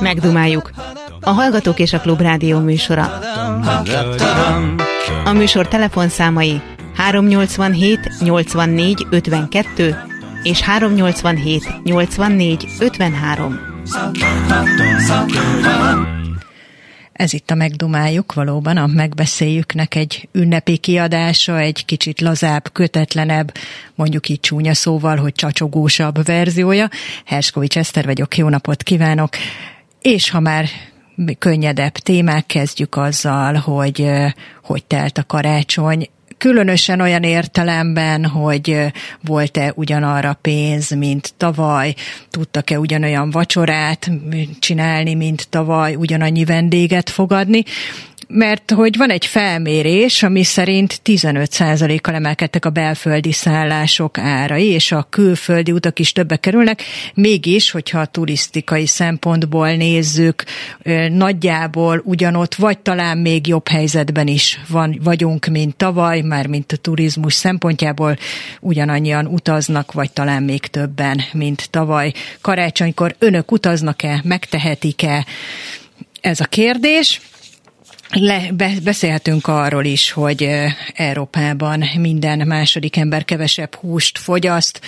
Megdumáljuk. A Hallgatók és a Klubrádió műsora. A műsor telefonszámai 387 84 52 és 387 84 53. Ez itt a Megdumáljuk, valóban a Megbeszéljüknek egy ünnepi kiadása, egy kicsit lazább, kötetlenebb, mondjuk így csúnya szóval, hogy csacsogósabb verziója. Herskovics Eszter vagyok, jó napot kívánok! És ha már könnyedebb témák, kezdjük azzal, hogy hogy telt a karácsony különösen olyan értelemben, hogy volt-e ugyanarra pénz, mint tavaly, tudtak-e ugyanolyan vacsorát csinálni, mint tavaly, ugyanannyi vendéget fogadni? Mert hogy van egy felmérés, ami szerint 15%-kal emelkedtek a belföldi szállások árai, és a külföldi utak is többe kerülnek, mégis, hogyha a turisztikai szempontból nézzük, nagyjából ugyanott, vagy talán még jobb helyzetben is van, vagyunk, mint tavaly, már mint a turizmus szempontjából ugyanannyian utaznak, vagy talán még többen, mint tavaly. Karácsonykor önök utaznak-e, megtehetik-e? Ez a kérdés. Le, be, beszélhetünk arról is, hogy Európában minden második ember kevesebb húst fogyaszt.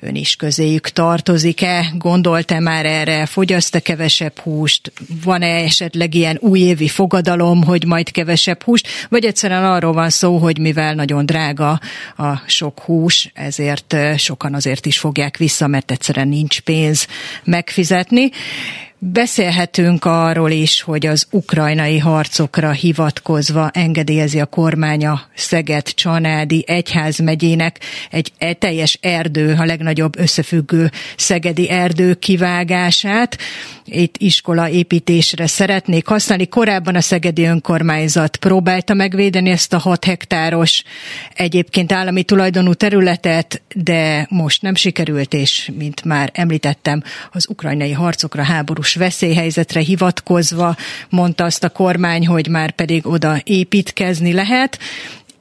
Ön is közéjük tartozik-e? Gondolt-e már erre? Fogyaszt-e kevesebb húst? Van-e esetleg ilyen újévi fogadalom, hogy majd kevesebb húst? Vagy egyszerűen arról van szó, hogy mivel nagyon drága a sok hús, ezért sokan azért is fogják vissza, mert egyszerűen nincs pénz megfizetni. Beszélhetünk arról is, hogy az ukrajnai harcokra hivatkozva engedélyezi a kormánya Szeged-Csanádi egyházmegyének egy e- teljes erdő, a legnagyobb összefüggő szegedi erdő kivágását. Iskola építésre szeretnék használni. Korábban a szegedi önkormányzat próbálta megvédeni ezt a 6 hektáros egyébként állami tulajdonú területet, de most nem sikerült, és mint már említettem, az ukrajnai harcokra háborús veszélyhelyzetre hivatkozva mondta azt a kormány, hogy már pedig oda építkezni lehet.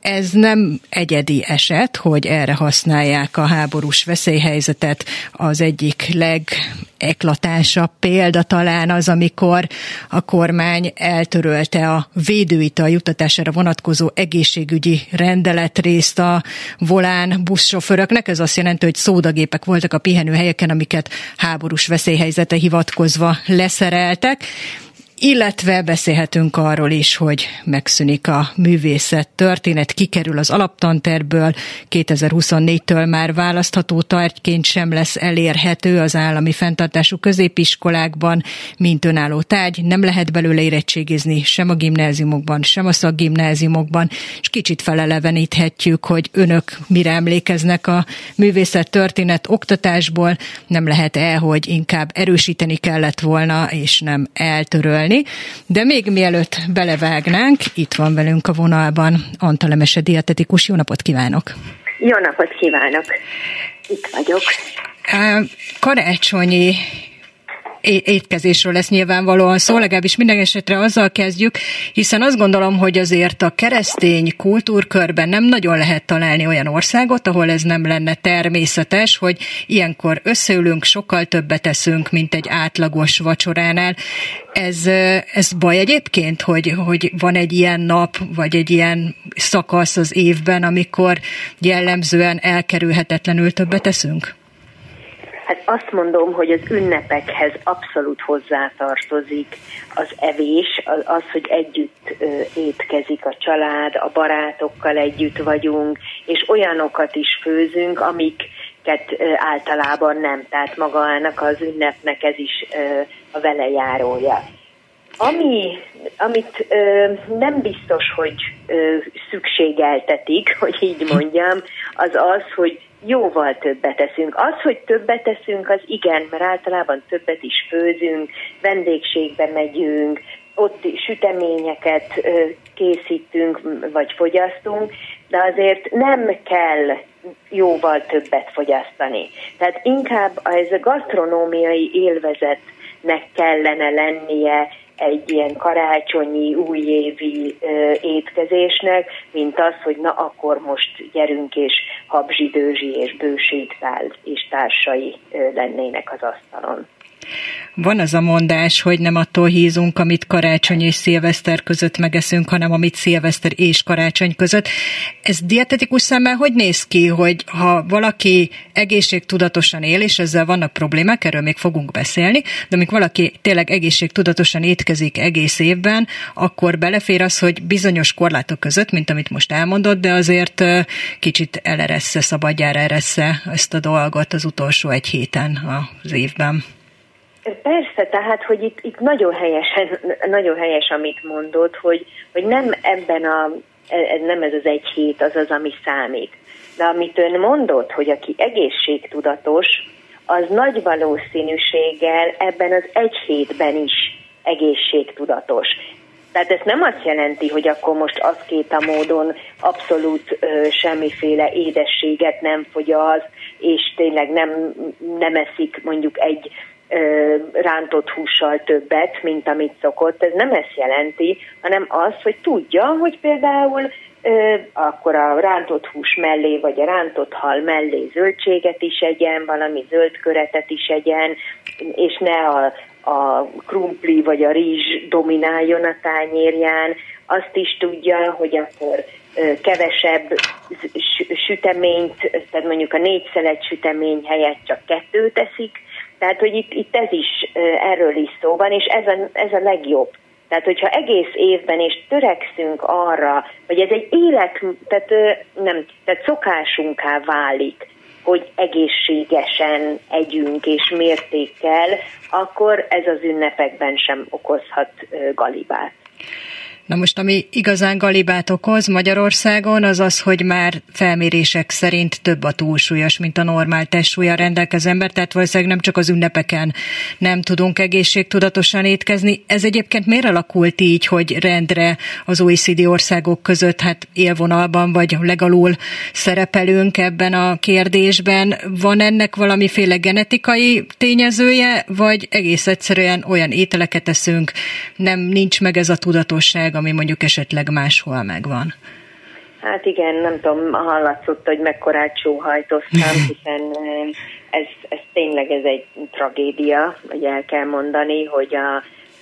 Ez nem egyedi eset, hogy erre használják a háborús veszélyhelyzetet. Az egyik legeklatánsabb példa talán az, amikor a kormány eltörölte a védőital juttatására vonatkozó egészségügyi rendeletrészt a volán buszsofőröknek. Ez azt jelenti, hogy szódagépek voltak a pihenőhelyeken, amiket háborús veszélyhelyzete hivatkozva leszereltek illetve beszélhetünk arról is, hogy megszűnik a művészet történet, kikerül az alaptanterből, 2024-től már választható tárgyként sem lesz elérhető az állami fenntartású középiskolákban, mint önálló tárgy, nem lehet belőle érettségizni sem a gimnáziumokban, sem a szakgimnáziumokban, és kicsit feleleveníthetjük, hogy önök mire emlékeznek a művészet történet oktatásból, nem lehet el, hogy inkább erősíteni kellett volna, és nem eltörölni beszélni, de még mielőtt belevágnánk, itt van velünk a vonalban Antal Emese dietetikus. Jó napot kívánok! Jó napot kívánok! Itt vagyok. Karácsonyi étkezésről lesz nyilvánvalóan szó, legalábbis minden esetre azzal kezdjük, hiszen azt gondolom, hogy azért a keresztény kultúrkörben nem nagyon lehet találni olyan országot, ahol ez nem lenne természetes, hogy ilyenkor összeülünk, sokkal többet eszünk, mint egy átlagos vacsoránál. Ez, ez baj egyébként, hogy, hogy van egy ilyen nap, vagy egy ilyen szakasz az évben, amikor jellemzően elkerülhetetlenül többet eszünk? Hát azt mondom, hogy az ünnepekhez abszolút hozzátartozik az evés, az, hogy együtt étkezik a család, a barátokkal együtt vagyunk, és olyanokat is főzünk, amiket általában nem. Tehát magának az ünnepnek ez is a velejárója. Ami, amit ö, nem biztos, hogy ö, szükségeltetik, hogy így mondjam, az az, hogy jóval többet teszünk. Az, hogy többet teszünk, az igen, mert általában többet is főzünk, vendégségbe megyünk, ott süteményeket készítünk, vagy fogyasztunk, de azért nem kell jóval többet fogyasztani. Tehát inkább ez a gasztronómiai élvezetnek kellene lennie egy ilyen karácsonyi, újévi étkezésnek, mint az, hogy na akkor most gyerünk és habzsidőzsi és bőségtál és társai lennének az asztalon. Van az a mondás, hogy nem attól hízunk, amit karácsony és szilveszter között megeszünk, hanem amit szilveszter és karácsony között. Ez dietetikus szemmel hogy néz ki, hogy ha valaki egészségtudatosan él, és ezzel vannak problémák, erről még fogunk beszélni, de amikor valaki tényleg egészségtudatosan étkezik egész évben, akkor belefér az, hogy bizonyos korlátok között, mint amit most elmondott, de azért kicsit eleressze, szabadjára eressze ezt a dolgot az utolsó egy héten az évben. Persze, tehát, hogy itt, itt nagyon, helyesen, nagyon helyes, amit mondod, hogy, hogy nem ebben a, nem ez az egy hét az az, ami számít. De amit ön mondott, hogy aki egészségtudatos, az nagy valószínűséggel ebben az egy hétben is egészségtudatos. Tehát ez nem azt jelenti, hogy akkor most a módon abszolút ö, semmiféle édességet nem fogyaszt, és tényleg nem, nem eszik mondjuk egy rántott hússal többet, mint amit szokott. Ez nem ezt jelenti, hanem az, hogy tudja, hogy például akkor a rántott hús mellé, vagy a rántott hal mellé zöldséget is egyen, valami zöld köretet is egyen, és ne a, a krumpli vagy a rizs domináljon a tányérján. Azt is tudja, hogy akkor kevesebb süteményt, tehát mondjuk a négy szelet sütemény helyett csak kettőt teszik, tehát, hogy itt, itt ez is, erről is szó van, és ez a, ez a legjobb. Tehát, hogyha egész évben és törekszünk arra, hogy ez egy élet, tehát, nem, tehát szokásunká válik, hogy egészségesen együnk és mértékkel, akkor ez az ünnepekben sem okozhat galibát. Na most, ami igazán galibát okoz Magyarországon, az az, hogy már felmérések szerint több a túlsúlyos, mint a normál testsúlya rendelkező ember, tehát valószínűleg nem csak az ünnepeken nem tudunk egészségtudatosan étkezni. Ez egyébként miért alakult így, hogy rendre az OECD országok között hát élvonalban vagy legalul szerepelünk ebben a kérdésben? Van ennek valamiféle genetikai tényezője, vagy egész egyszerűen olyan ételeket eszünk, nem nincs meg ez a tudatosság, ami mondjuk esetleg máshol megvan. Hát igen, nem tudom, hallatszott, hogy mekkorát sóhajtoztam, hiszen ez, ez tényleg ez egy tragédia, hogy el kell mondani, hogy a,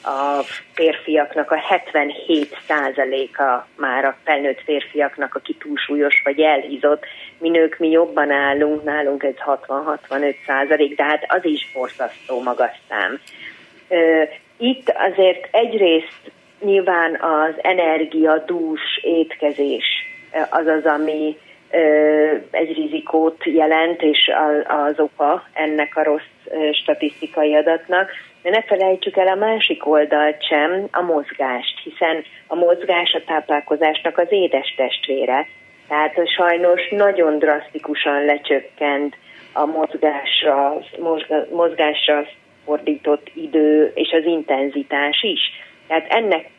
a férfiaknak a 77%-a már a felnőtt férfiaknak, aki túlsúlyos vagy elhízott, mi nők mi jobban állunk, nálunk ez 60-65 százalék, de hát az is borzasztó magas szám. Itt azért egyrészt nyilván az energiadús étkezés az az, ami egy rizikót jelent, és az oka ennek a rossz statisztikai adatnak. De ne felejtsük el a másik oldalt sem, a mozgást, hiszen a mozgás a táplálkozásnak az édes testvére. Tehát sajnos nagyon drasztikusan lecsökkent a mozgásra, mozgásra fordított idő és az intenzitás is tehát ennek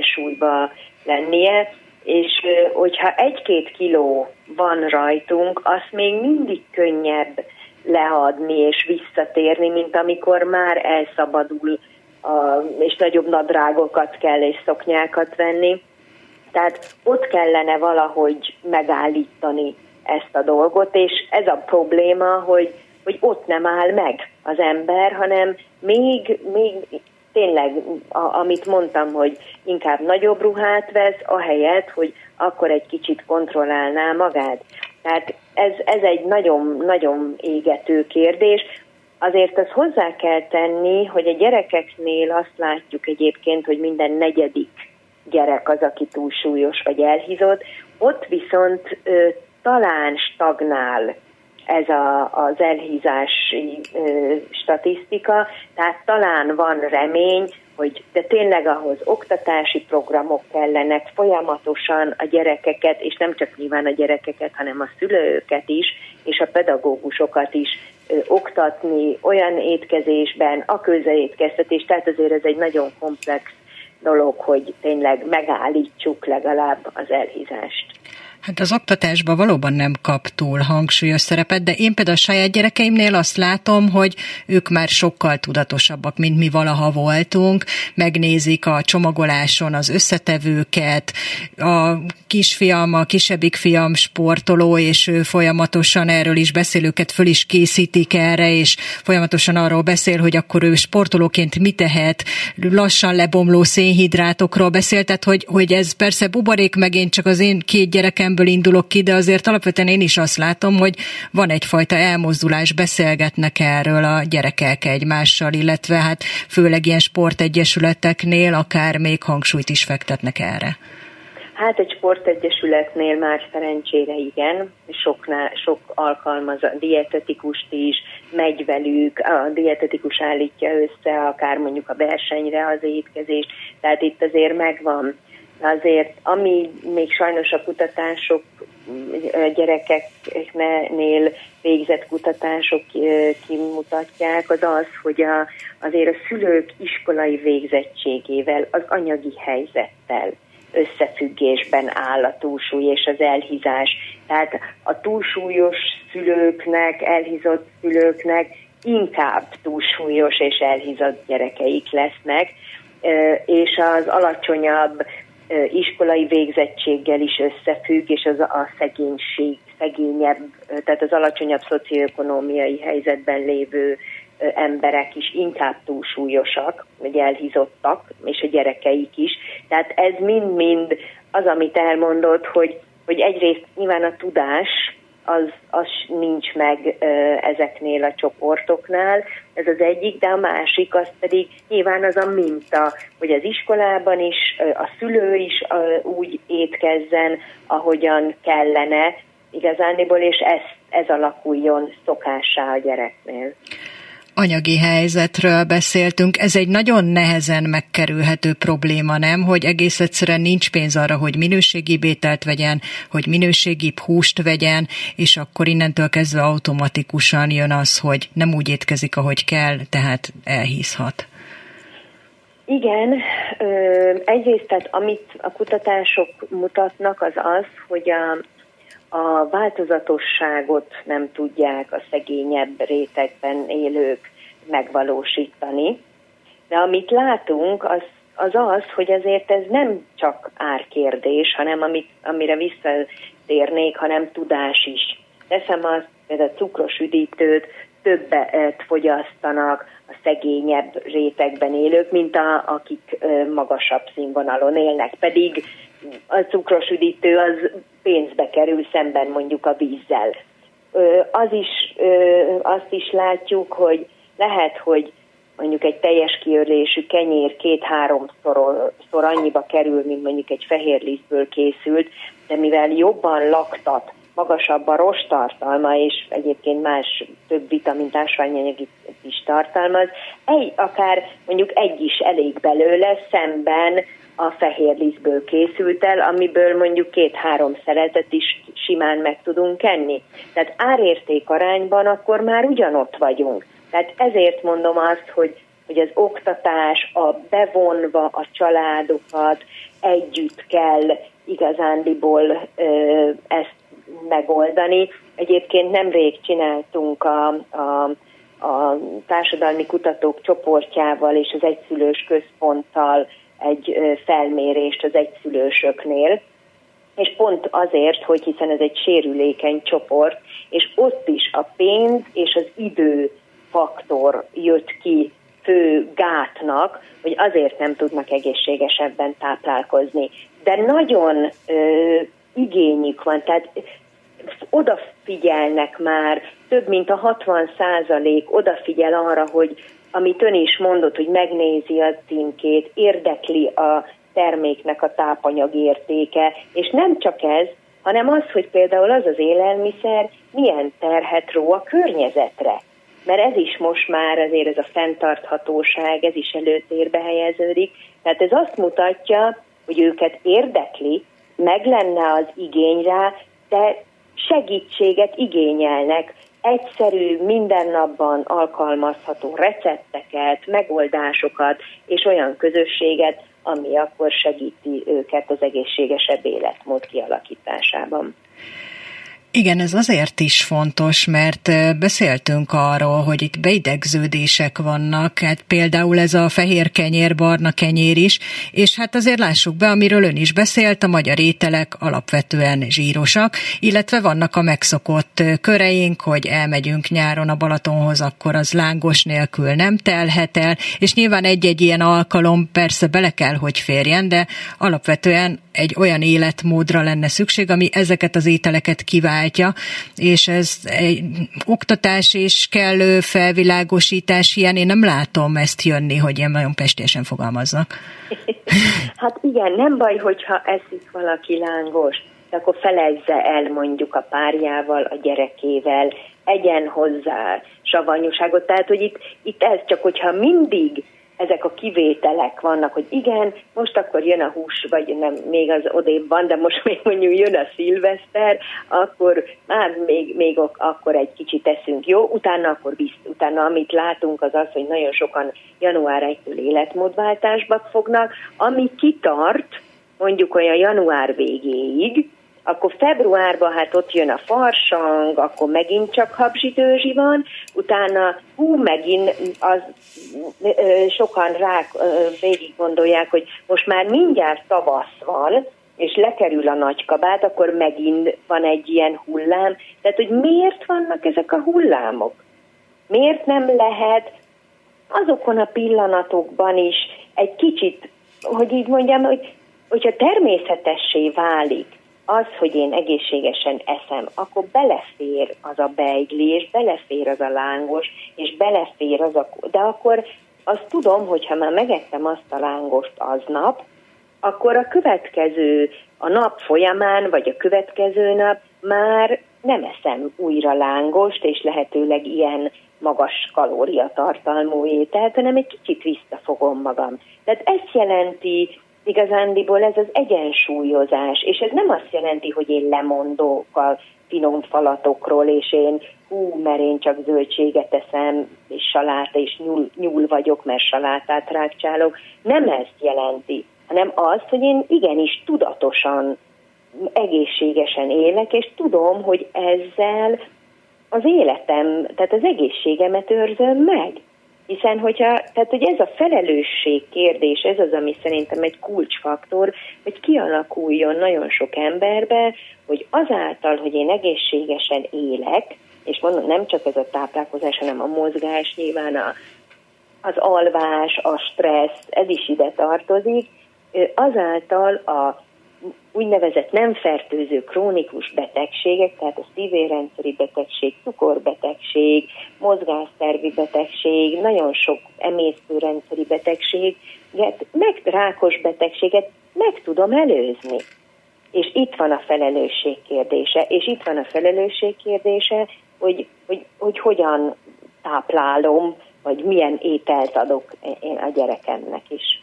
súlyba lennie, és hogyha egy-két kiló van rajtunk, azt még mindig könnyebb leadni és visszatérni, mint amikor már elszabadul, a, és nagyobb nadrágokat kell és szoknyákat venni. Tehát ott kellene valahogy megállítani ezt a dolgot, és ez a probléma, hogy, hogy ott nem áll meg az ember, hanem még, még tényleg, a, amit mondtam, hogy inkább nagyobb ruhát vesz, ahelyett, hogy akkor egy kicsit kontrollálná magát. Tehát ez, ez egy nagyon-nagyon égető kérdés. Azért azt hozzá kell tenni, hogy a gyerekeknél azt látjuk egyébként, hogy minden negyedik gyerek az, aki túlsúlyos vagy elhízott, ott viszont ö, talán stagnál ez a, az elhízási ö, statisztika, tehát talán van remény, hogy de tényleg ahhoz oktatási programok kellenek, folyamatosan a gyerekeket, és nem csak nyilván a gyerekeket, hanem a szülőket is, és a pedagógusokat is ö, oktatni olyan étkezésben, a közétkeztetés, tehát azért ez egy nagyon komplex dolog, hogy tényleg megállítsuk legalább az elhízást. Hát az oktatásban valóban nem kap túl hangsúlyos szerepet, de én például a saját gyerekeimnél azt látom, hogy ők már sokkal tudatosabbak, mint mi valaha voltunk, megnézik a csomagoláson az összetevőket, a kisfiam, a kisebbik fiam sportoló, és ő folyamatosan erről is beszél, őket föl is készítik erre, és folyamatosan arról beszél, hogy akkor ő sportolóként mit tehet, lassan lebomló szénhidrátokról beszél, tehát hogy, hogy ez persze buborék, meg én csak az én két gyerekem szemből indulok ki, de azért alapvetően én is azt látom, hogy van egyfajta elmozdulás, beszélgetnek erről a gyerekek egymással, illetve hát főleg ilyen sportegyesületeknél akár még hangsúlyt is fektetnek erre. Hát egy sportegyesületnél már szerencsére igen, soknál, sok alkalmaz a dietetikust is, megy velük, a dietetikus állítja össze akár mondjuk a versenyre az étkezést, tehát itt azért megvan azért, ami még sajnos a kutatások gyerekeknél végzett kutatások kimutatják, az az, hogy a, azért a szülők iskolai végzettségével, az anyagi helyzettel összefüggésben áll a túlsúly és az elhízás. Tehát a túlsúlyos szülőknek, elhízott szülőknek inkább túlsúlyos és elhízott gyerekeik lesznek, és az alacsonyabb iskolai végzettséggel is összefügg, és az a szegénység, szegényebb, tehát az alacsonyabb szocioekonomiai helyzetben lévő emberek is inkább túlsúlyosak, vagy elhizottak, és a gyerekeik is. Tehát ez mind-mind az, amit elmondott, hogy, hogy egyrészt nyilván a tudás, az, az nincs meg ezeknél a csoportoknál, ez az egyik, de a másik az pedig nyilván az a minta, hogy az iskolában is a szülő is úgy étkezzen, ahogyan kellene igazániból, és ez, ez alakuljon szokássá a gyereknél anyagi helyzetről beszéltünk. Ez egy nagyon nehezen megkerülhető probléma, nem? Hogy egész egyszerűen nincs pénz arra, hogy minőségi bételt vegyen, hogy minőségi húst vegyen, és akkor innentől kezdve automatikusan jön az, hogy nem úgy étkezik, ahogy kell, tehát elhízhat. Igen, egyrészt tehát amit a kutatások mutatnak, az az, hogy a, a változatosságot nem tudják a szegényebb rétegben élők megvalósítani. De amit látunk, az az, az hogy azért ez nem csak árkérdés, hanem amit, amire visszatérnék, hanem tudás is. Teszem azt, például a cukros üdítőt többet fogyasztanak a szegényebb rétegben élők, mint a, akik magasabb színvonalon élnek. Pedig a cukros üdítő az pénzbe kerül szemben mondjuk a vízzel. Az is, azt is látjuk, hogy lehet, hogy mondjuk egy teljes kiörlésű kenyér két-háromszor annyiba kerül, mint mondjuk egy fehér lisztből készült, de mivel jobban laktat, magasabb a rostartalma, és egyébként más több vitamin ásványanyagit is tartalmaz, egy, akár mondjuk egy is elég belőle, szemben a fehér lisztből készült el, amiből mondjuk két-három szeletet is simán meg tudunk enni. Tehát árérték arányban akkor már ugyanott vagyunk. Tehát ezért mondom azt, hogy, hogy az oktatás, a bevonva a családokat együtt kell igazándiból ö, ezt megoldani. Egyébként nemrég csináltunk a, a, a társadalmi kutatók csoportjával és az egyszülős központtal egy felmérést az egyszülősöknél, és pont azért, hogy hiszen ez egy sérülékeny csoport, és ott is a pénz és az idő faktor jött ki fő gátnak, hogy azért nem tudnak egészségesebben táplálkozni. De nagyon ö, igényük van, tehát odafigyelnek már, több mint a 60 százalék odafigyel arra, hogy amit ön is mondott, hogy megnézi a címkét, érdekli a terméknek a tápanyag értéke, és nem csak ez, hanem az, hogy például az az élelmiszer milyen terhet ró a környezetre. Mert ez is most már azért ez a fenntarthatóság, ez is előtérbe helyeződik. Tehát ez azt mutatja, hogy őket érdekli, meg lenne az igény rá, de segítséget igényelnek, egyszerű, mindennapban alkalmazható recepteket, megoldásokat és olyan közösséget, ami akkor segíti őket az egészségesebb életmód kialakításában. Igen, ez azért is fontos, mert beszéltünk arról, hogy itt beidegződések vannak, hát például ez a fehér kenyér, barna kenyér is, és hát azért lássuk be, amiről ön is beszélt, a magyar ételek alapvetően zsírosak, illetve vannak a megszokott köreink, hogy elmegyünk nyáron a Balatonhoz, akkor az lángos nélkül nem telhet el, és nyilván egy-egy ilyen alkalom persze bele kell, hogy férjen, de alapvetően egy olyan életmódra lenne szükség, ami ezeket az ételeket kiváltja, és ez egy oktatás és kellő felvilágosítás ilyen, én nem látom ezt jönni, hogy ilyen nagyon pestésen fogalmaznak. hát igen, nem baj, hogyha eszik valaki lángos, de akkor felezze el mondjuk a párjával, a gyerekével, egyen hozzá savanyúságot. Tehát, hogy itt, itt ez csak, hogyha mindig ezek a kivételek vannak, hogy igen, most akkor jön a hús, vagy nem, még az odébb van, de most még mondjuk jön a szilveszter, akkor már még, még akkor egy kicsit teszünk. Jó, utána akkor bizt, utána amit látunk az az, hogy nagyon sokan január 1-től életmódváltásba fognak, ami kitart mondjuk olyan január végéig, akkor februárban hát ott jön a farsang, akkor megint csak habzsidőzsi van, utána hú, megint az, ö, sokan rák ö, végig gondolják, hogy most már mindjárt tavasz van, és lekerül a nagykabát, akkor megint van egy ilyen hullám. Tehát, hogy miért vannak ezek a hullámok? Miért nem lehet azokon a pillanatokban is egy kicsit, hogy így mondjam, hogy, hogyha természetessé válik, az, hogy én egészségesen eszem, akkor belefér az a beigli, és belefér az a lángos, és belefér az a... De akkor azt tudom, hogy ha már megettem azt a lángost aznap, akkor a következő, a nap folyamán, vagy a következő nap már nem eszem újra lángost, és lehetőleg ilyen magas kalóriatartalmú ételt, hanem egy kicsit visszafogom magam. Tehát ezt jelenti igazándiból ez az egyensúlyozás, és ez nem azt jelenti, hogy én lemondok a finom falatokról, és én hú, mert én csak zöldséget eszem, és saláta, és nyúl, nyúl vagyok, mert salátát rákcsálok. Nem ezt jelenti, hanem azt, hogy én igenis tudatosan, egészségesen élek, és tudom, hogy ezzel az életem, tehát az egészségemet őrzöm meg. Hiszen, hogyha, tehát hogy ez a felelősség kérdés, ez az, ami szerintem egy kulcsfaktor, hogy kialakuljon nagyon sok emberbe, hogy azáltal, hogy én egészségesen élek, és mondom, nem csak ez a táplálkozás, hanem a mozgás, nyilván a, az alvás, a stressz, ez is ide tartozik, azáltal a úgynevezett nem fertőző krónikus betegségek, tehát a szívérendszeri betegség, cukorbetegség, mozgásszervi betegség, nagyon sok emésztőrendszeri betegség, meg rákos betegséget meg tudom előzni. És itt van a felelősség kérdése, és itt van a felelősség kérdése, hogy, hogy, hogy hogyan táplálom, vagy milyen ételt adok én a gyerekemnek is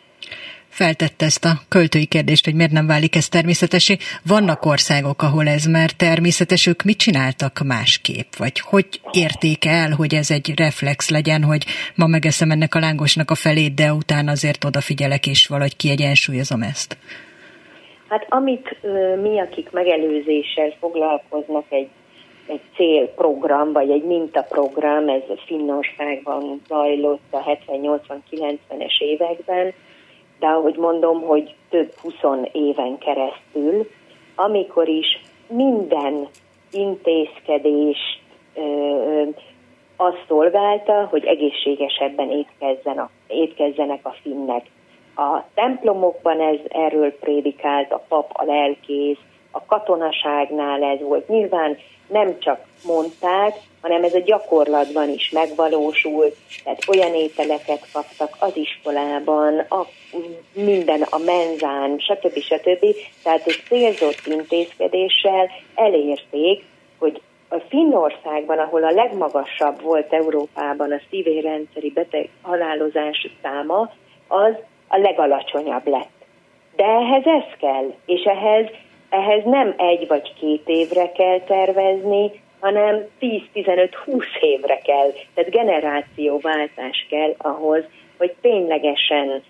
feltette ezt a költői kérdést, hogy miért nem válik ez természetesé. Vannak országok, ahol ez már természetes, ők mit csináltak másképp? Vagy hogy érték el, hogy ez egy reflex legyen, hogy ma megeszem ennek a lángosnak a felét, de utána azért odafigyelek, és valahogy kiegyensúlyozom ezt? Hát amit mi, akik megelőzéssel foglalkoznak, egy egy célprogram, vagy egy mintaprogram, ez Finnországban zajlott a 70-80-90-es években, de ahogy mondom, hogy több 20 éven keresztül, amikor is minden intézkedést ö, azt szolgálta, hogy egészségesebben étkezzen a, étkezzenek a finnek. A templomokban ez erről prédikált, a pap, a lelkész, a katonaságnál ez volt. Nyilván nem csak mondták, hanem ez a gyakorlatban is megvalósult, tehát olyan ételeket kaptak az iskolában, a, minden a menzán, stb. stb. Tehát egy célzott intézkedéssel elérték, hogy a Finnországban, ahol a legmagasabb volt Európában a szívérendszeri beteg halálozás száma, az a legalacsonyabb lett. De ehhez ez kell, és ehhez ehhez nem egy vagy két évre kell tervezni, hanem 10-15-20 évre kell, tehát generációváltás kell ahhoz, hogy ténylegesen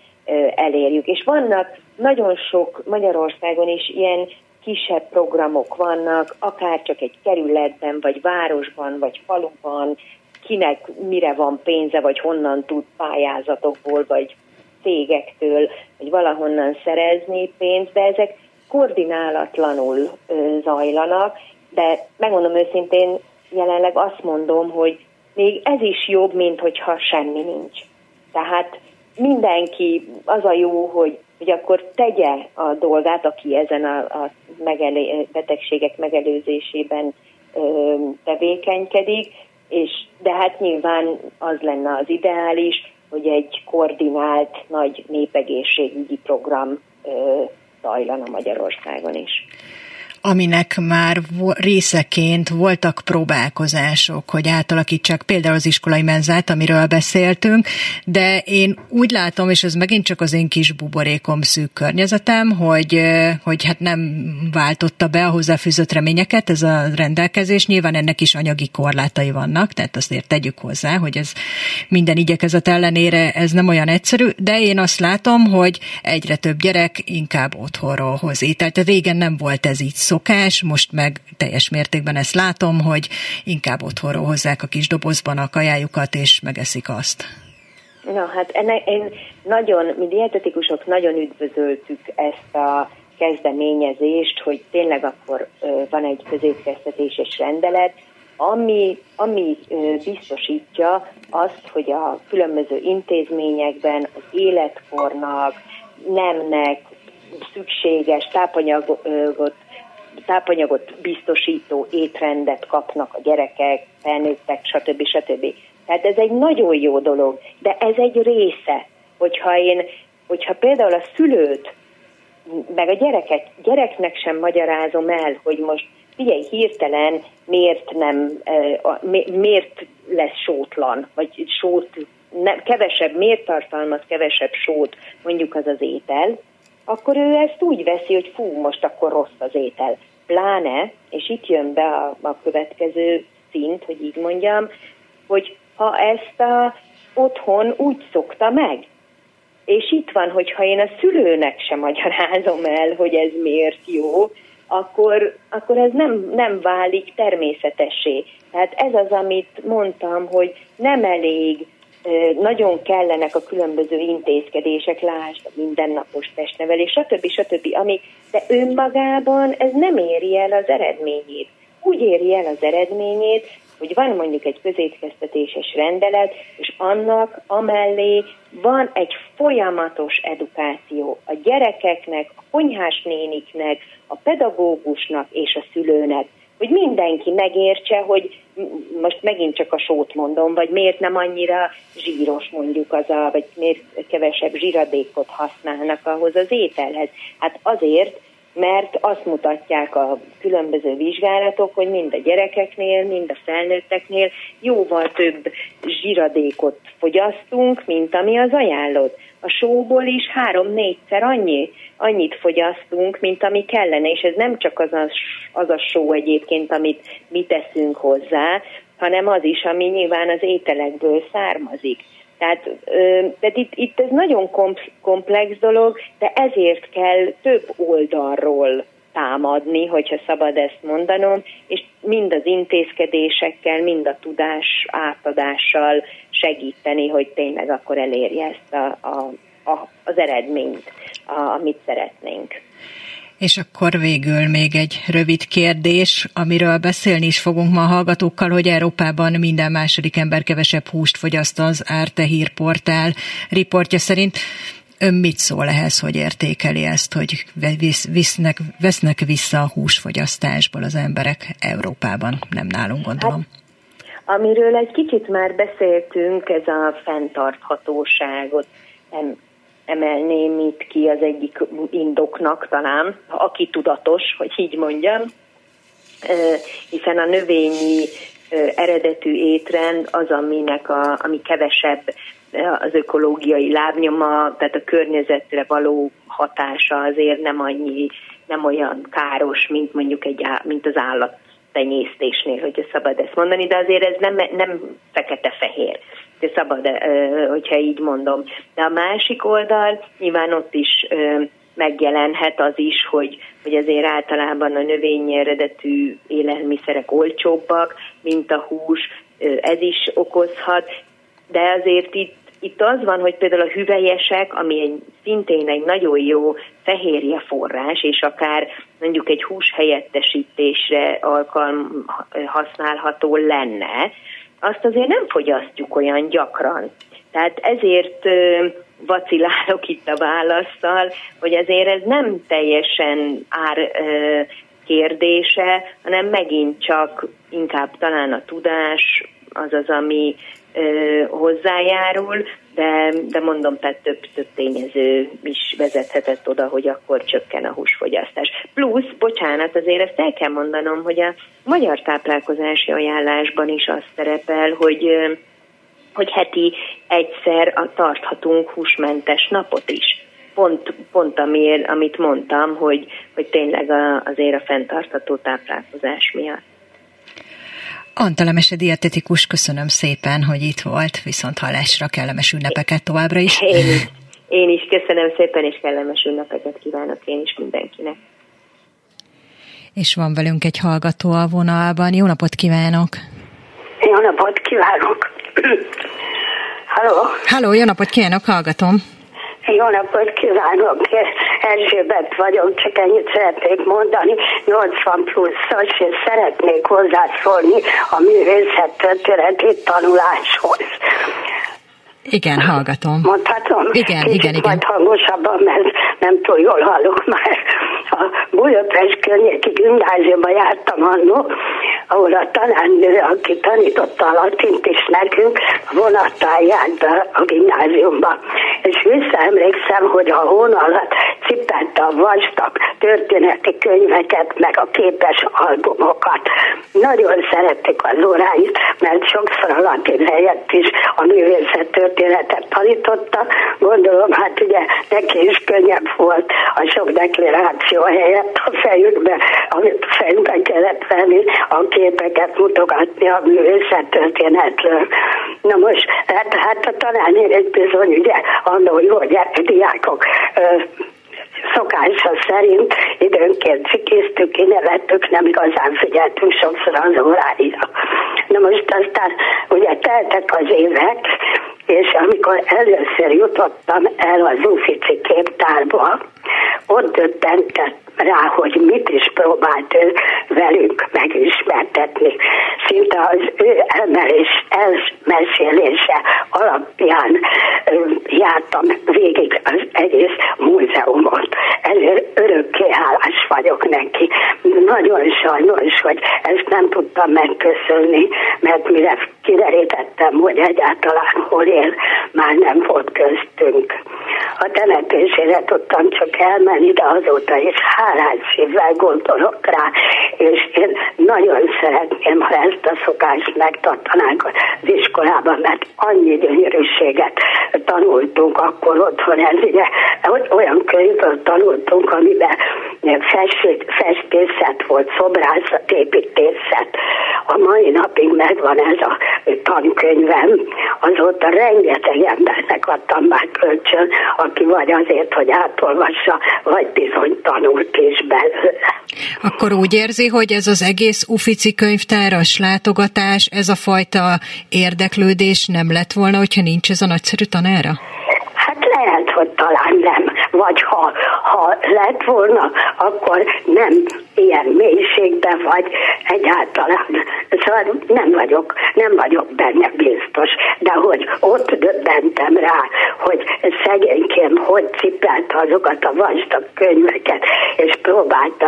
elérjük. És vannak nagyon sok Magyarországon is ilyen kisebb programok vannak, akár csak egy kerületben, vagy városban, vagy faluban, kinek mire van pénze, vagy honnan tud pályázatokból, vagy cégektől, vagy valahonnan szerezni pénzt, de ezek koordinálatlanul zajlanak, de megmondom őszintén, jelenleg azt mondom, hogy még ez is jobb, mint hogyha semmi nincs. Tehát mindenki, az a jó, hogy, hogy akkor tegye a dolgát, aki ezen a, a megelé, betegségek megelőzésében ö, tevékenykedik, és de hát nyilván az lenne az ideális, hogy egy koordinált nagy népegészségügyi program ö, zajlana Magyarországon is aminek már részeként voltak próbálkozások, hogy átalakítsák például az iskolai menzát, amiről beszéltünk, de én úgy látom, és ez megint csak az én kis buborékom szűk környezetem, hogy, hogy hát nem váltotta be a hozzáfűzött reményeket ez a rendelkezés. Nyilván ennek is anyagi korlátai vannak, tehát azért tegyük hozzá, hogy ez minden igyekezet ellenére ez nem olyan egyszerű, de én azt látom, hogy egyre több gyerek inkább otthonról hoz ételt. Régen nem volt ez így szokás, most meg teljes mértékben ezt látom, hogy inkább otthonról hozzák a kis dobozban a kajájukat, és megeszik azt. Na hát ennek én nagyon, mi dietetikusok nagyon üdvözöltük ezt a kezdeményezést, hogy tényleg akkor van egy középkeztetéses rendelet, ami, ami biztosítja azt, hogy a különböző intézményekben az életkornak, nemnek szükséges tápanyagot tápanyagot biztosító étrendet kapnak a gyerekek, felnőttek, stb. stb. Tehát ez egy nagyon jó dolog, de ez egy része, hogyha én, hogyha például a szülőt, meg a gyereket, gyereknek sem magyarázom el, hogy most figyelj, hirtelen miért nem, miért lesz sótlan, vagy sót, nem, kevesebb, miért tartalmaz kevesebb sót, mondjuk az az étel, akkor ő ezt úgy veszi, hogy fú, most akkor rossz az étel. Pláne, és itt jön be a, a következő szint, hogy így mondjam, hogy ha ezt a otthon úgy szokta meg, és itt van, hogy ha én a szülőnek sem magyarázom el, hogy ez miért jó, akkor, akkor ez nem, nem válik természetessé. Tehát ez az, amit mondtam, hogy nem elég nagyon kellenek a különböző intézkedések, lásd, a mindennapos testnevelés, stb. stb. Ami, de önmagában ez nem éri el az eredményét. Úgy éri el az eredményét, hogy van mondjuk egy közétkeztetéses rendelet, és annak amellé van egy folyamatos edukáció a gyerekeknek, a konyhás néniknek, a pedagógusnak és a szülőnek hogy mindenki megértse, hogy most megint csak a sót mondom, vagy miért nem annyira zsíros mondjuk az a, vagy miért kevesebb zsíradékot használnak ahhoz az ételhez. Hát azért, mert azt mutatják a különböző vizsgálatok, hogy mind a gyerekeknél, mind a felnőtteknél jóval több zsíradékot fogyasztunk, mint ami az ajánlott. A sóból is három-négyszer annyi, annyit fogyasztunk, mint ami kellene, és ez nem csak az a, az a só egyébként, amit mi teszünk hozzá, hanem az is, ami nyilván az ételekből származik. Tehát, tehát itt, itt ez nagyon komplex dolog, de ezért kell több oldalról támadni, hogyha szabad ezt mondanom, és mind az intézkedésekkel, mind a tudás átadással segíteni, hogy tényleg akkor elérje ezt a, a, a, az eredményt, a, amit szeretnénk. És akkor végül még egy rövid kérdés, amiről beszélni is fogunk ma a hallgatókkal, hogy Európában minden második ember kevesebb húst fogyaszt az Árte hírportál riportja szerint. Ön mit szól ehhez, hogy értékeli ezt, hogy visznek, vesznek vissza a húsfogyasztásból az emberek Európában, nem nálunk gondolom? Hát, amiről egy kicsit már beszéltünk, ez a fenntarthatóságot emelném itt ki az egyik indoknak talán, aki tudatos, hogy így mondjam, hiszen a növényi eredetű étrend az, aminek a, ami kevesebb az ökológiai lábnyoma, tehát a környezetre való hatása azért nem annyi, nem olyan káros, mint mondjuk egy, mint az állat tenyésztésnél, hogyha szabad ezt mondani, de azért ez nem, nem fekete-fehér. szabad, hogyha így mondom. De a másik oldal, nyilván ott is megjelenhet az is, hogy, hogy azért általában a növényi eredetű élelmiszerek olcsóbbak, mint a hús, ez is okozhat, de azért itt itt az van, hogy például a hüvelyesek, ami egy, szintén egy nagyon jó fehérje forrás, és akár mondjuk egy hús helyettesítésre alkalm használható lenne, azt azért nem fogyasztjuk olyan gyakran. Tehát ezért vacilálok itt a válaszsal, hogy azért ez nem teljesen ár kérdése, hanem megint csak inkább talán a tudás az az, ami hozzájárul, de, de mondom, tehát több, több tényező is vezethetett oda, hogy akkor csökken a húsfogyasztás. Plusz, bocsánat, azért ezt el kell mondanom, hogy a magyar táplálkozási ajánlásban is az szerepel, hogy hogy heti egyszer tarthatunk húsmentes napot is. Pont, pont amiért, amit mondtam, hogy, hogy tényleg a, azért a fenntartható táplálkozás miatt. Antalemese dietetikus, köszönöm szépen, hogy itt volt, viszont hallásra kellemes ünnepeket továbbra is. Én is, én is köszönöm szépen, és kellemes ünnepeket kívánok én is mindenkinek. És van velünk egy hallgató a vonalban. Jó napot kívánok! Jó napot kívánok! Halló? Halló, jó napot kívánok, hallgatom! Jó napot kívánok! Erzsébet vagyok, csak ennyit szeretnék mondani. 80 pluszos, és szeretnék hozzászólni a művészet történeti tanuláshoz. Igen, hallgatom. Mondhatom? Igen, Kicsit igen, igen. Majd hangosabban, mert nem túl jól hallok már. A Budapest környéki gimnáziumban jártam annó, ahol a tanárnő, aki tanította a latint is nekünk, vonattal járt a gimnáziumba. És visszaemlékszem, hogy a hón alatt cipelte a vastag történeti könyveket, meg a képes albumokat. Nagyon szerették az óráit, mert sokszor a latin helyett is a művészet történetet tanította. Gondolom, hát ugye neki is könnyebb volt a sok deklaráció helyett a fejükbe, amit fejükbe kellett venni, a képeket mutogatni a művészet történetről. Na most, hát, hát a tanárnél egy bizony, ugye, annól jó diákok szokása szerint időnként cikéztük, kinevettük, nem igazán figyeltünk sokszor az óráira. Na most aztán ugye teltek az évek, és amikor először jutottam el az Ufici képtárba, ott döbbentett rá, hogy mit is próbált ő velünk megismertetni. Szinte az ő emelés, elmesélése alapján jártam végig az egész múzeumot. Ezért örökké hálás vagyok neki. Nagyon sajnos, hogy ezt nem tudtam megköszönni, mert mire kiderítettem, hogy egyáltalán hol él, már nem volt köztünk. A telepésére tudtam csak elmenni, de azóta is hálás szívvel gondolok rá, és én nagyon szeretném, ha ezt a szokást megtartanánk az iskolában, mert annyi gyönyörűséget tanultunk akkor otthon, ez ugye olyan könyvből tanultunk, amiben festészet volt, szobrászat, építészet. A mai napig megvan ez a tankönyvem, azóta rengeteg embernek adtam már kölcsön, aki vagy azért, hogy átolvassa, vagy bizony tanult is belőle. Akkor úgy érzi, hogy ez az egész Ufici könyvtáras látogatás, ez a fajta érdeklődés nem lett volna, hogyha nincs ez a nagyszerű tanára? Hát lehet, hogy talán nem. Vagy ha, ha lett volna, akkor nem ilyen mélységben vagy egyáltalán. Szóval nem vagyok, nem vagyok benne biztos. De hogy ott döbbentem rá, hogy szegénykém hogy cipelt azokat a vastag könyveket, és próbálta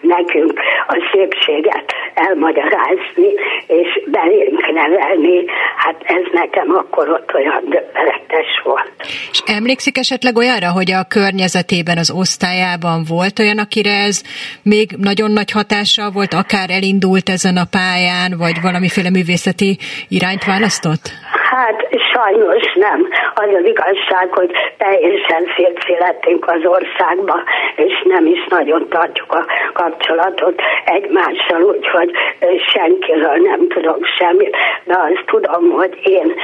nekünk a szépséget elmagyarázni, és belénk nevelni, hát ez nekem akkor ott olyan döbbenetes volt. És emlékszik esetleg olyanra, hogy a környezetében, az osztályában volt olyan, akire ez még nagyon nagy hatással volt, akár elindult ezen a pályán, vagy valamiféle művészeti irányt választott? Hát sajnos nem. Az az igazság, hogy teljesen szétszélettünk az országba, és nem is nagyon tartjuk a kapcsolatot egymással, úgyhogy senkiről nem tudok semmit, de azt tudom, hogy én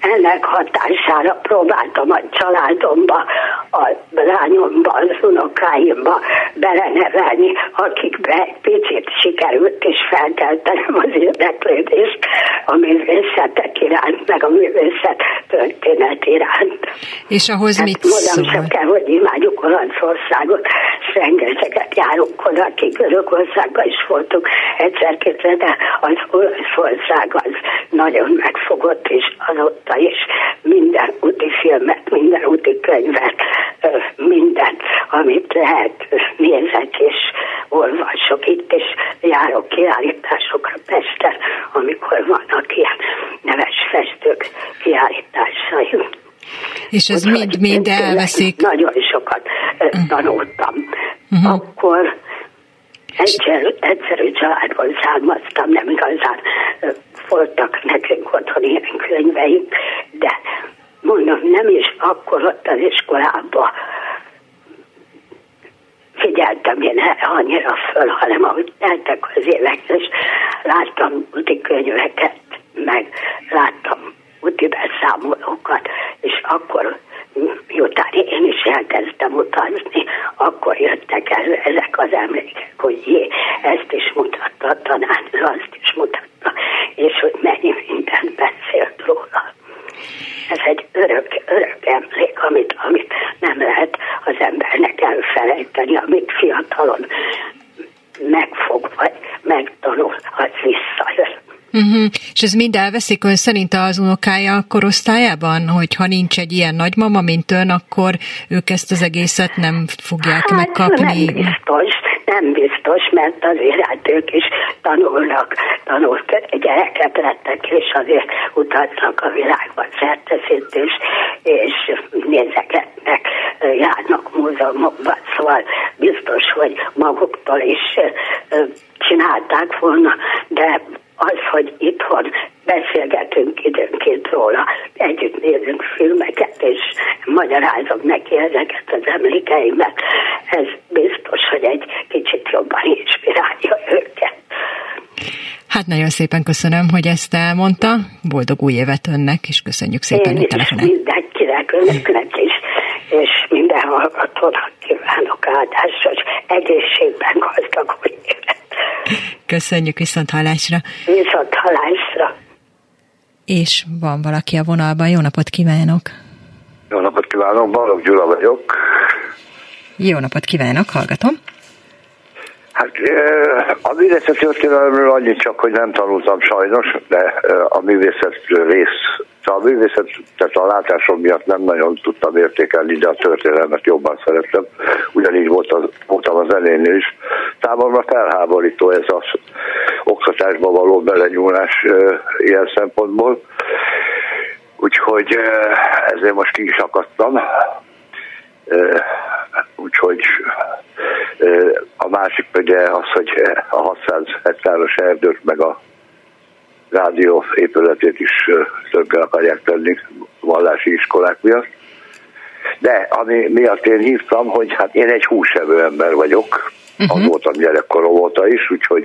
ennek hatására próbáltam a családomba, a lányomba, az unokáimba belenevelni, akikbe picit sikerült is felkeltenem az érdeklődést a művészetek iránt, meg a művészet történet iránt. És ahhoz hát mit szól? sem kell, hogy imádjuk Olaszországot, és rengeteget járunk oda, akik Görögországban is voltunk egyszer-kétszer, de az Olaszország az nagyon megfogott, és azóta is minden úti filmet, minden úti könyvet, mindent, amit lehet, nézek és olvasok. Itt is járok kiállításokra Pesten, amikor vannak ilyen neves festők kiállításai. És ez mind-mind elveszik? Nagyon sokat uh-huh. tanultam. Uh-huh. Akkor egyszer, egyszerű családból származtam, nem igazán voltak nekünk otthon ilyen könyveink, de mondom, nem is akkor ott az iskolában figyeltem én annyira föl, hanem ahogy teltek az évek, és láttam úti könyveket, meg láttam úti beszámolókat, és akkor miután én is elkezdtem utazni, akkor jöttek elő ezek az emlékek, hogy jé, ezt is mutatta a tanárnő, azt is mutatta, és hogy mennyi mindent beszélt róla. Ez egy örök, örök emlék, amit, amit nem lehet az embernek elfelejteni, amit fiatalon megfog, vagy megtanul, az visszajön. Uh-huh. És ez mind elveszik ön szerint az unokája korosztályában, hogy ha nincs egy ilyen nagymama, mint ön, akkor ők ezt az egészet nem fogják hát, megkapni? Nem biztos, nem biztos, mert azért hát ők is tanulnak, tanult gyereket lettek, és azért utaznak a világban szerteszítés, és nézegetnek, járnak múzeumokba, szóval biztos, hogy maguktól is csinálták volna, de az, hogy itthon beszélgetünk időnként róla, együtt nézünk filmeket, és magyarázok neki ezeket az emlékeimet, ez biztos, hogy egy kicsit jobban inspirálja őket. Hát nagyon szépen köszönöm, hogy ezt elmondta. Boldog új évet önnek, és köszönjük szépen, hogy telefonál. mindenkinek, önöknek is, és minden hallgatónak kívánok áldásos, egészségben gazdag új évet. Köszönjük viszont hallásra. Viszont hallásra. És van valaki a vonalban. Jó napot kívánok! Jó napot kívánok, Balogh Gyula vagyok. Jó napot kívánok, hallgatom. Hát a művészet történelemről annyit csak, hogy nem tanultam sajnos, de a művészet rész, a művészet, tehát a látásom miatt nem nagyon tudtam értékelni, de a történelmet jobban szerettem. Ugyanígy volt az, voltam az zenénél is. Számomra felháborító ez az oktatásba való belenyúlás ilyen szempontból. Úgyhogy ezért most ki is akadtam úgyhogy a másik ugye az, hogy a 600 hektáros erdőt meg a rádió épületét is tönkre akarják tenni vallási iskolák miatt. De ami miatt én hívtam, hogy hát én egy húsevő ember vagyok, uh-huh. az voltam gyerekkorom óta is, úgyhogy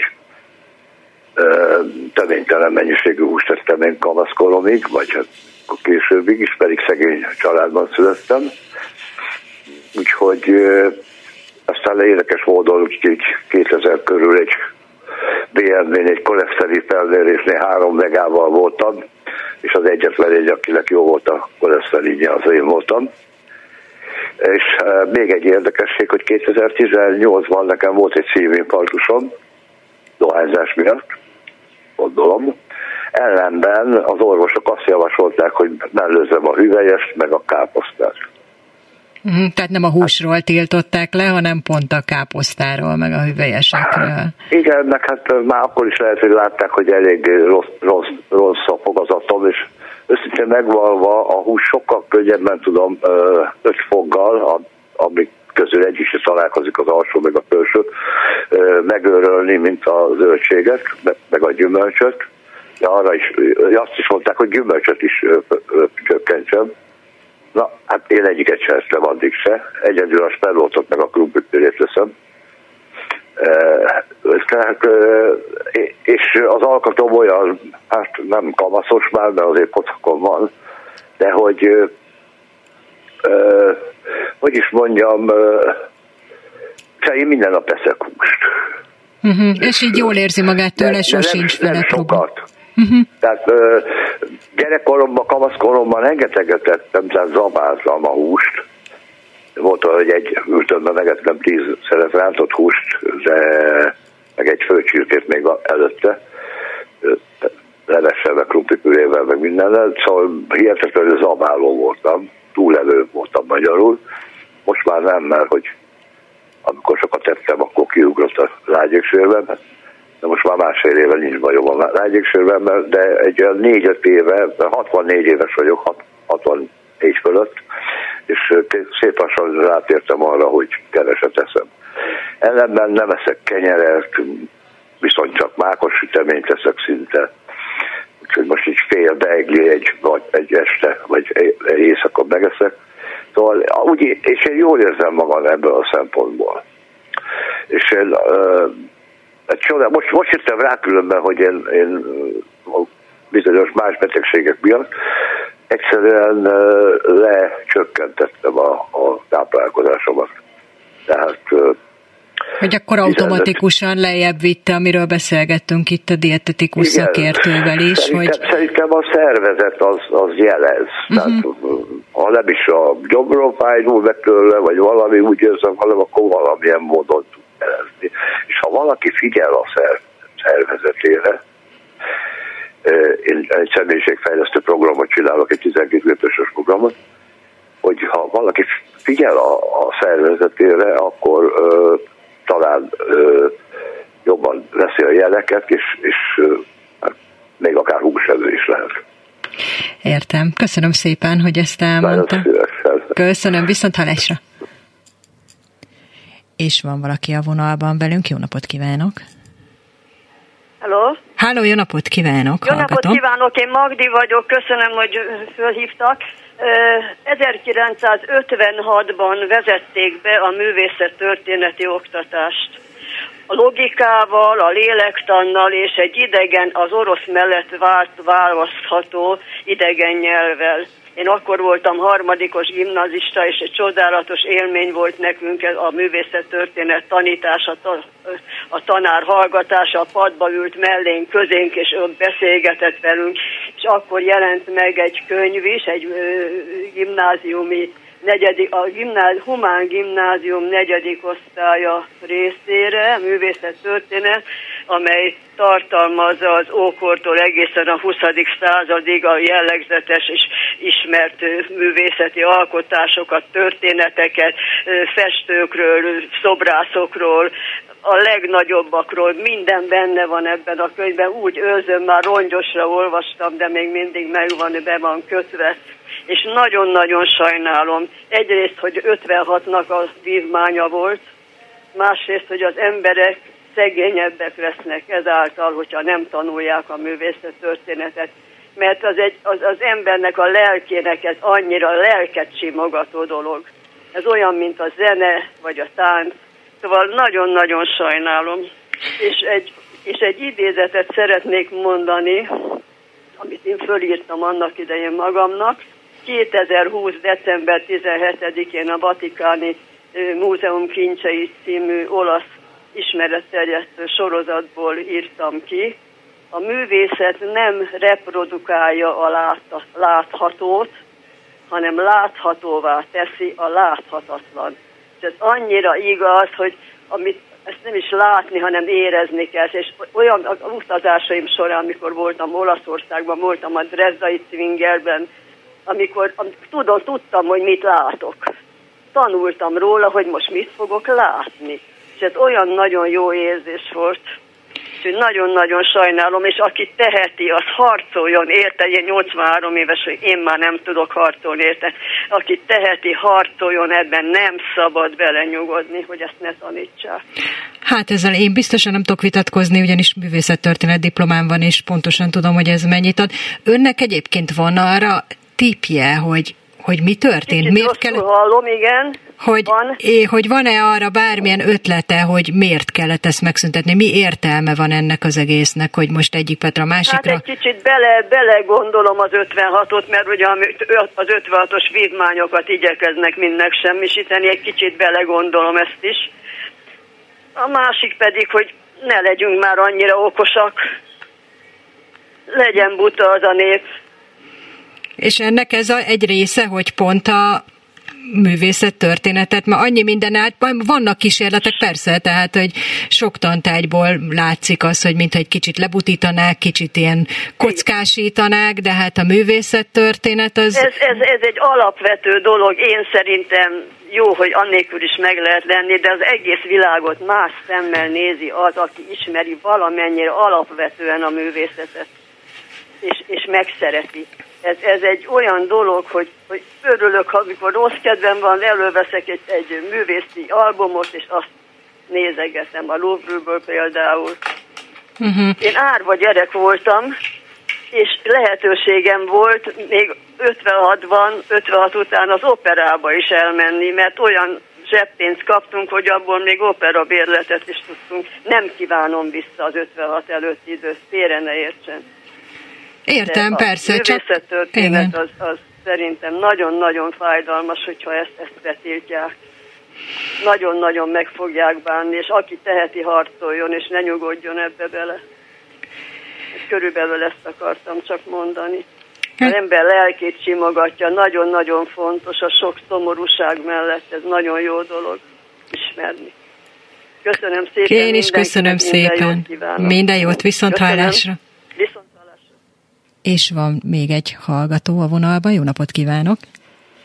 töménytelen mennyiségű húst tettem én kamaszkoromig, vagy hát későbbig is, pedig szegény családban születtem. Úgyhogy aztán érdekes módon így 2000 körül egy BMW-n egy koleszteri felmérésnél három megával voltam, és az egyetlen egy, akinek jó volt a koleszterinje, az én voltam. És még egy érdekesség, hogy 2018-ban nekem volt egy szívinfarktusom, dohányzás miatt, gondolom. Ellenben az orvosok azt javasolták, hogy mellőzzem a hüvelyest, meg a káposztát. Mm, tehát nem a húsról tiltották le, hanem pont a káposztáról, meg a hüvelyesekről. Hát, igen, meg hát már akkor is lehet, hogy látták, hogy elég rossz, rossz, rossz a fogazatom, és őszintén megvalva a hús sokkal könnyebben tudom öt foggal, amik közül egy is találkozik az alsó meg a felső, megőrölni, mint a zöldséget, meg a gyümölcsöt de arra is, azt is mondták, hogy gyümölcsöt is csökkentsem. Na, hát én egyiket sem eztem addig se. Egyedül a sperlótot meg a krumplikörét teszem. Tehát, és az alkatom olyan, hát nem kamaszos már, de azért pocakon van, de hogy hogy is mondjam, én minden nap eszek húst. Uh-huh. És így jól érzi magát tőle, sosincs vele sokat. Uh-huh. Tehát gyerekkoromban, kamaszkoromban rengeteget tettem, tehát zabáltam a húst. Volt olyan, hogy egy ültönben megettem tíz szeret rántott húst, de meg egy főcsirkét még előtte levessel, meg krumplipürével, meg mindennel, szóval hihetetlenül zabáló voltam, túlelő voltam magyarul. Most már nem, mert hogy amikor sokat tettem, akkor kiugrott a lágyéksérben, de most már másfél éve nincs bajom a lágyéksérben, de egy olyan négy-öt éve, 64 éves vagyok, 64 fölött, és szép lassan rátértem arra, hogy keveset eszem. Ellenben nem eszek kenyeret, viszont csak mákos süteményt eszek szinte. Úgyhogy most így fél beigli egy, vagy egy este, vagy éjszaka megeszek. Szóval úgy, és én jól érzem magam ebből a szempontból. És én, uh, csoda, most, most jöttem rá különben, hogy én, én bizonyos más betegségek miatt egyszerűen lecsökkentettem a, a táplálkozásomat. Tehát hogy akkor automatikusan lejjebb vitte, amiről beszélgettünk itt a dietetikus Igen. szakértővel is. Szerintem, hogy... szerintem a szervezet az, az jelez. Uh-huh. Tehát, ha nem is a gyomrom fájdul meg tőle, vagy valami úgy érzem, hanem akkor valamilyen módon tud jelezni. Valaki figyel a szervezetére, én egy személyiségfejlesztő programot csinálok, egy 12 ös programot, hogy ha valaki figyel a, a szervezetére, akkor uh, talán ö, jobban veszi a jeleket, és, és ö, hát, még akár húsevő is lehet. Értem. Köszönöm szépen, hogy ezt elmondta. Köszönöm, viszont hallásra. És van valaki a vonalban velünk. Jó napot kívánok! Halló? Háló, jó napot kívánok! Jó hallgatom. napot kívánok, én Magdi vagyok, köszönöm, hogy fölhívtak. 1956-ban vezették be a művészettörténeti oktatást. A logikával, a lélektannal és egy idegen, az orosz mellett vált, választható idegen nyelvvel. Én akkor voltam harmadikos gimnazista, és egy csodálatos élmény volt nekünk a művészettörténet tanítása, a tanár hallgatása, a padba ült mellénk, közénk, és ott beszélgetett velünk, és akkor jelent meg egy könyv is, egy gimnáziumi negyedik, a gimnáz, Humán Gimnázium negyedik osztálya részére, művészettörténet, amely tartalmazza az ókortól egészen a 20. századig a jellegzetes és ismert művészeti alkotásokat, történeteket, festőkről, szobrászokról, a legnagyobbakról, minden benne van ebben a könyvben, úgy őzöm, már rongyosra olvastam, de még mindig megvan, be van kötve és nagyon-nagyon sajnálom. Egyrészt, hogy 56-nak a vívmánya volt, másrészt, hogy az emberek szegényebbek lesznek ezáltal, hogyha nem tanulják a művészet történetet. Mert az, egy, az, az embernek a lelkének ez annyira lelket simogató dolog. Ez olyan, mint a zene, vagy a tánc. Szóval nagyon-nagyon sajnálom. És egy, és egy idézetet szeretnék mondani, amit én fölírtam annak idején magamnak. 2020. december 17-én a Vatikáni Múzeum Kincsei című olasz ismeretterjesztő sorozatból írtam ki. A művészet nem reprodukálja a láthatót, hanem láthatóvá teszi a láthatatlan. Ez annyira igaz, hogy amit ezt nem is látni, hanem érezni kell. És olyan utazásaim során, amikor voltam Olaszországban, voltam a Dresdai Zwingerben, amikor, tudom, tudtam, hogy mit látok. Tanultam róla, hogy most mit fogok látni. És ez olyan nagyon jó érzés volt. Úgyhogy nagyon-nagyon sajnálom, és aki teheti, az harcoljon, érte, én 83 éves, hogy én már nem tudok harcolni, érte. Aki teheti, harcoljon, ebben nem szabad belenyugodni, hogy ezt ne tanítsák. Hát ezzel én biztosan nem tudok vitatkozni, ugyanis művészettörténet diplomám van, és pontosan tudom, hogy ez mennyit ad. Önnek egyébként van arra tipje, hogy hogy mi történt? Kicsit miért kell... hallom, igen. Hogy, van. É, hogy van-e arra bármilyen ötlete, hogy miért kellett ezt megszüntetni? Mi értelme van ennek az egésznek, hogy most egyik Petra másikra? Hát egy kicsit bele, bele gondolom az 56-ot, mert ugye az 56-os vívmányokat igyekeznek mindnek semmisíteni, egy kicsit bele gondolom ezt is. A másik pedig, hogy ne legyünk már annyira okosak, legyen buta az a nép. És ennek ez a, egy része, hogy pont a művészet történetet, mert annyi minden át, vannak kísérletek persze, tehát, hogy sok tantárgyból látszik az, hogy mintha egy kicsit lebutítanák, kicsit ilyen kockásítanák, de hát a művészet történet az... Ez, ez, ez egy alapvető dolog, én szerintem jó, hogy annélkül is meg lehet lenni, de az egész világot más szemmel nézi az, aki ismeri valamennyire alapvetően a művészetet, és, és megszereti ez, ez egy olyan dolog, hogy, hogy örülök, amikor rossz kedvem van, előveszek egy, egy művészi albumot, és azt nézegetem a Louvre-ből például. Uh-huh. Én árva gyerek voltam, és lehetőségem volt még 56-ban, 56 után az operába is elmenni, mert olyan zseppénzt kaptunk, hogy abból még operabérletet is tudtunk. Nem kívánom vissza az 56 előtti időt, félre ne értsen. Értem, De persze. A művészettörténet az, az szerintem nagyon-nagyon fájdalmas, hogyha ezt, ezt betiltják. Nagyon-nagyon meg fogják bánni, és aki teheti, harcoljon, és ne nyugodjon ebbe bele. Körülbelül ezt akartam csak mondani. Az hát- ember lelkét simogatja, nagyon-nagyon fontos a sok szomorúság mellett, ez nagyon jó dolog ismerni. Köszönöm szépen. Én is köszönöm szépen. Minden jót, minden jót viszont hallásra. És van még egy hallgató a vonalban. Jó napot kívánok!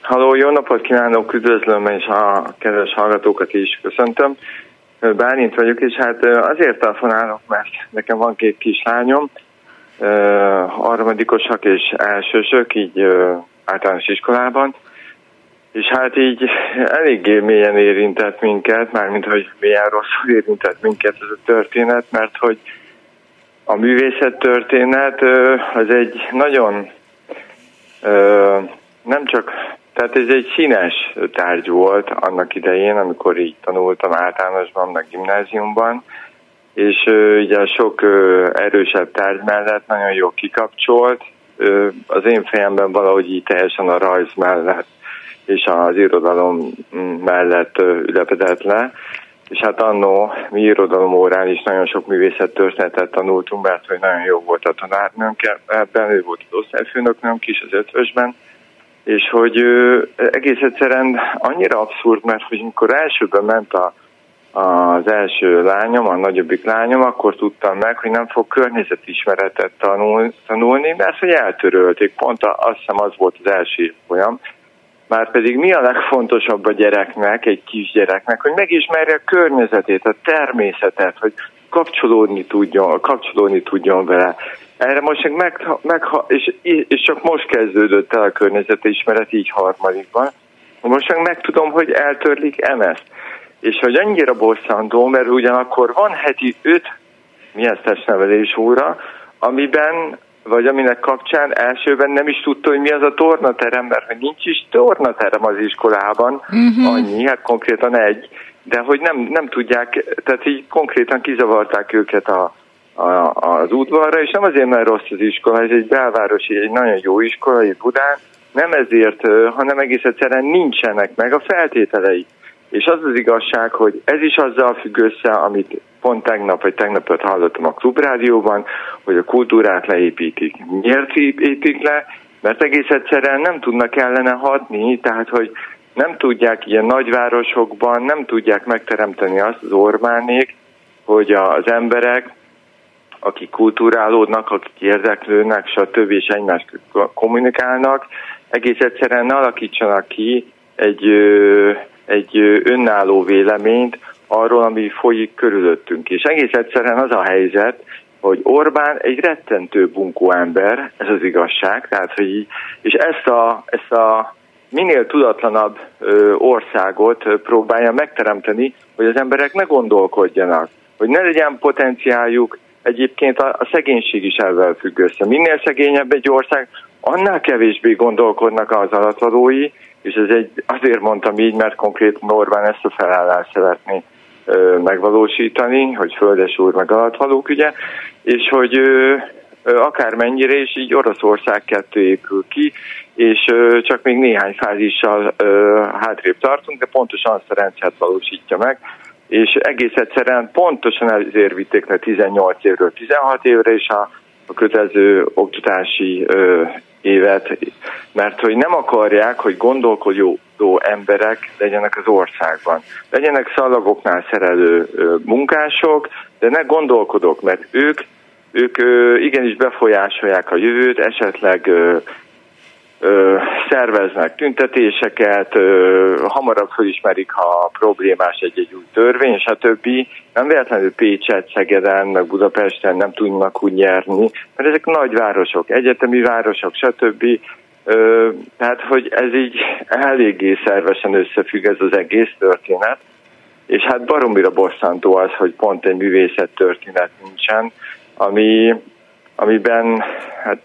Halló, jó napot kívánok, üdvözlöm, és a kedves hallgatókat is köszöntöm. Bálint vagyok, és hát azért telefonálok, mert nekem van két kislányom, harmadikosak és elsősök, így általános iskolában, és hát így eléggé mélyen érintett minket, mármint hogy milyen rosszul érintett minket ez a történet, mert hogy a művészettörténet az egy nagyon nem csak, tehát ez egy színes tárgy volt annak idején, amikor így tanultam általánosban, meg gimnáziumban, és ugye sok erősebb tárgy mellett nagyon jó kikapcsolt, az én fejemben valahogy így teljesen a rajz mellett és az irodalom mellett ülepedett le, és hát annó mi irodalom órán is nagyon sok művészet történetet tanultunk, mert hogy nagyon jó volt a tanárnőnk ebben, ő volt az osztályfőnöknőnk is az ötvösben, és hogy ő, egész egyszerűen annyira abszurd, mert hogy amikor elsőben ment a, az első lányom, a nagyobbik lányom, akkor tudtam meg, hogy nem fog környezetismeretet tanul, tanulni, mert hogy eltörölték. Pont azt hiszem az volt az első folyam, már pedig mi a legfontosabb a gyereknek, egy kisgyereknek, hogy megismerje a környezetét, a természetet, hogy kapcsolódni tudjon, kapcsolódni tudjon vele. Erre most meg, meg és, és csak most kezdődött el a környezet ismeret, így harmadikban. Most meg megtudom, hogy eltörlik MS. És hogy annyira bosszantó, mert ugyanakkor van heti öt milyen testnevelés óra, amiben vagy aminek kapcsán elsőben nem is tudta, hogy mi az a tornaterem, mert hogy nincs is tornaterem az iskolában, uh-huh. annyi, hát konkrétan egy, de hogy nem, nem tudják, tehát így konkrétan kizavarták őket a, a, az udvarra, és nem azért, mert rossz az iskola, ez egy belvárosi, egy nagyon jó iskola itt Budán, nem ezért, hanem egész egyszerűen nincsenek meg a feltételei. És az az igazság, hogy ez is azzal függ össze, amit pont tegnap vagy tegnapot hallottam a klubrádióban, hogy a kultúrát leépítik. Miért építik le? Mert egész egyszerűen nem tudnak ellene hadni, tehát hogy nem tudják ilyen nagyvárosokban, nem tudják megteremteni azt az Orbánék, hogy az emberek, akik kulturálódnak, akik érdeklődnek, stb. és egymást kommunikálnak, egész egyszerűen ne alakítsanak ki egy, egy önálló véleményt, arról, ami folyik körülöttünk. És egész egyszerűen az a helyzet, hogy Orbán egy rettentő bunkó ember, ez az igazság, tehát, hogy így, és ezt a, ezt a minél tudatlanabb országot ö, próbálja megteremteni, hogy az emberek ne gondolkodjanak, hogy ne legyen potenciáljuk, egyébként a, a szegénység is ezzel függ össze. Minél szegényebb egy ország, annál kevésbé gondolkodnak az alattvalói, és ez egy, azért mondtam így, mert konkrétan Orbán ezt a felállást szeretné ö, megvalósítani, hogy földes úr meg alattvalók, ugye, és hogy ö, akármennyire is így Oroszország kettő épül ki, és ö, csak még néhány fázissal ö, hátrébb tartunk, de pontosan azt a rendszert valósítja meg, és egész egyszerűen pontosan ezért vitték le 18 évről 16 évre, és a, a kötelező oktatási ö, évet, mert hogy nem akarják, hogy gondolkodó emberek legyenek az országban. Legyenek szalagoknál szerelő ö, munkások, de ne gondolkodok, mert ők ők ö, igenis befolyásolják a jövőt, esetleg ö, szerveznek tüntetéseket, hamarabb felismerik, ha problémás egy-egy új törvény, stb. Nem véletlenül Pécset, Szegeden, meg Budapesten nem tudnak úgy nyerni, mert ezek nagyvárosok, egyetemi városok, stb. Tehát, hogy ez így eléggé szervesen összefügg ez az egész történet, és hát baromira bosszantó az, hogy pont egy művészet történet nincsen, ami, amiben hát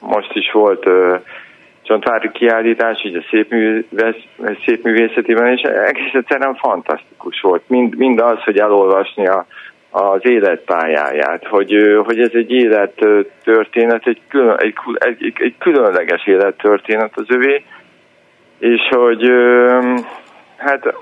most is volt csontvári kiállítás, így a szép, művész, szép művészetében, és egész egyszerűen fantasztikus volt. Mind, mind az, hogy elolvasni a, az életpályáját, hogy, hogy ez egy élettörténet, egy, külön, egy, egy, egy különleges élettörténet az övé, és hogy hát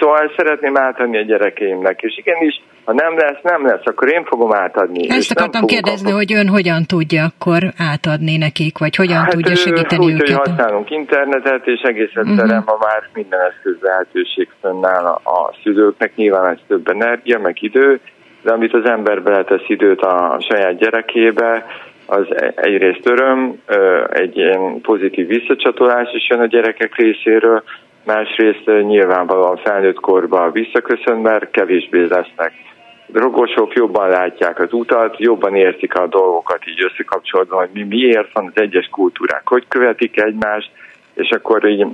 Szóval szeretném átadni a gyerekeimnek, és igenis, ha nem lesz, nem lesz, akkor én fogom átadni. Ezt akartam kérdezni, akkor... hogy ön hogyan tudja akkor átadni nekik, vagy hogyan hát, tudja segíteni úgy, őket? hogy használunk internetet, és egész egyszerűen uh-huh. ma már minden eszköz lehetőség fönnáll a, a szülőknek, nyilván ez több energia, meg idő, de amit az ember beletesz időt a saját gyerekébe, az egyrészt öröm, egy ilyen pozitív visszacsatolás is jön a gyerekek részéről, másrészt nyilvánvalóan felnőtt korban visszaköszön, mert kevésbé lesznek drogosok, jobban látják az utat, jobban értik a dolgokat így összekapcsolódva, hogy mi miért van az egyes kultúrák, hogy követik egymást, és akkor így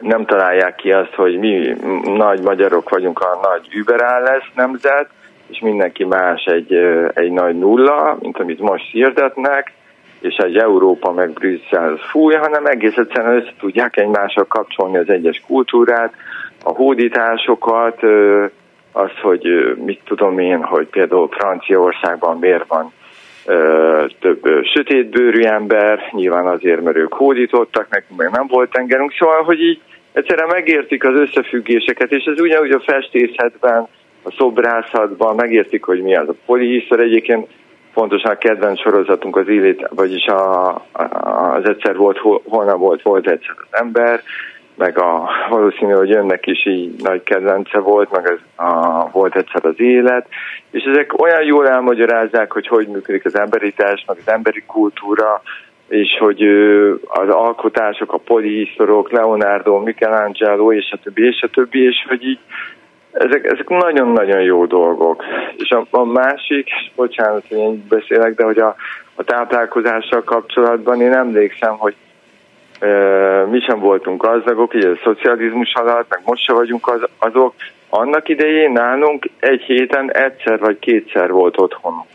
nem találják ki azt, hogy mi nagy magyarok vagyunk a nagy überállás nemzet, és mindenki más egy, egy nagy nulla, mint amit most hirdetnek, és egy Európa meg Brüsszel fúj, hanem egész egyszerűen össze tudják egymással kapcsolni az egyes kultúrát, a hódításokat, az, hogy mit tudom én, hogy például Franciaországban miért van több sötétbőrű ember, nyilván azért, mert ők hódítottak, nekünk meg nem volt tengerünk, szóval, hogy így egyszerűen megértik az összefüggéseket, és ez ugyanúgy a festészetben, a szobrászatban megértik, hogy mi az a polihiszor. Egyébként pontosan a kedvenc sorozatunk az élét, vagyis a, az egyszer volt, holnap volt, volt egyszer az ember, meg a, valószínű, hogy önnek is így nagy kedvence volt, meg az, a, volt egyszer az élet, és ezek olyan jól elmagyarázzák, hogy hogy működik az emberitás, meg az emberi kultúra, és hogy az alkotások, a polihisztorok, Leonardo, Michelangelo, és a többi, és a többi, és hogy így ezek, ezek nagyon-nagyon jó dolgok. És a, a másik, és bocsánat, hogy én beszélek, de hogy a, a táplálkozással kapcsolatban én emlékszem, hogy mi sem voltunk gazdagok, ugye a szocializmus alatt, meg most se vagyunk az, azok. Annak idején nálunk egy héten egyszer vagy kétszer volt otthonunk.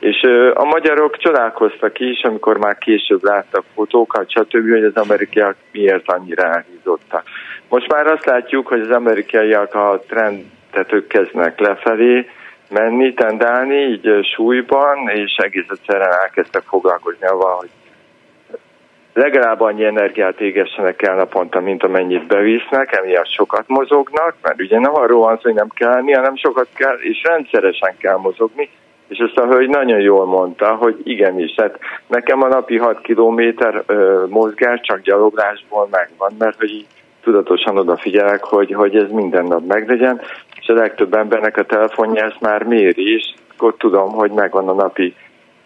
És a magyarok csodálkoztak is, amikor már később láttak fotókat, stb., hogy az amerikaiak miért annyira elhízottak. Most már azt látjuk, hogy az amerikaiak a trendet kezdnek lefelé menni, tendálni, így súlyban, és egész egyszerűen elkezdtek foglalkozni avval, hogy legalább annyi energiát égessenek el naponta, mint amennyit bevisznek, emiatt sokat mozognak, mert ugye nem arról van szó, hogy nem kell enni, hanem sokat kell, és rendszeresen kell mozogni, és ezt a hölgy nagyon jól mondta, hogy igenis, tehát nekem a napi 6 kilométer mozgás csak gyaloglásból megvan, mert hogy így tudatosan odafigyelek, hogy, hogy ez minden nap meglegyen, és a legtöbb embernek a telefonja ezt már méri, és akkor tudom, hogy megvan a napi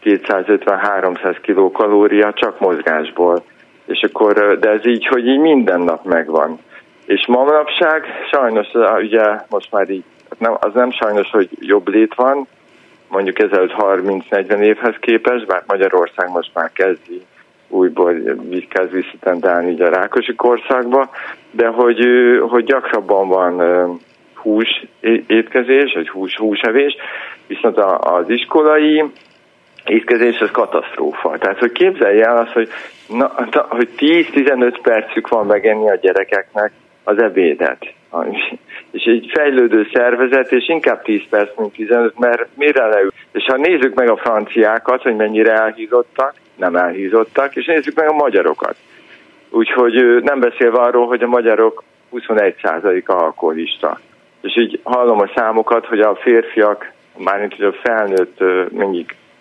250-300 kilokalória csak mozgásból. És akkor, de ez így, hogy így minden nap megvan. És ma manapság sajnos, ugye most már így, nem, az nem sajnos, hogy jobb lét van, mondjuk ezelőtt 30-40 évhez képest, bár Magyarország most már kezdi újból kezd visszatendálni így a Rákosi korszakba, de hogy, hogy gyakrabban van hús étkezés, vagy hús, húsevés, viszont az iskolai étkezés az katasztrófa. Tehát, hogy képzelj el azt, hogy, na, hogy 10-15 percük van megenni a gyerekeknek az ebédet. És egy fejlődő szervezet, és inkább 10 perc, mint 15, mert mire leül. És ha nézzük meg a franciákat, hogy mennyire elhízottak, nem elhízottak, és nézzük meg a magyarokat. Úgyhogy nem beszélve arról, hogy a magyarok 21% alkoholista. És így hallom a számokat, hogy a férfiak, mármint hogy a felnőtt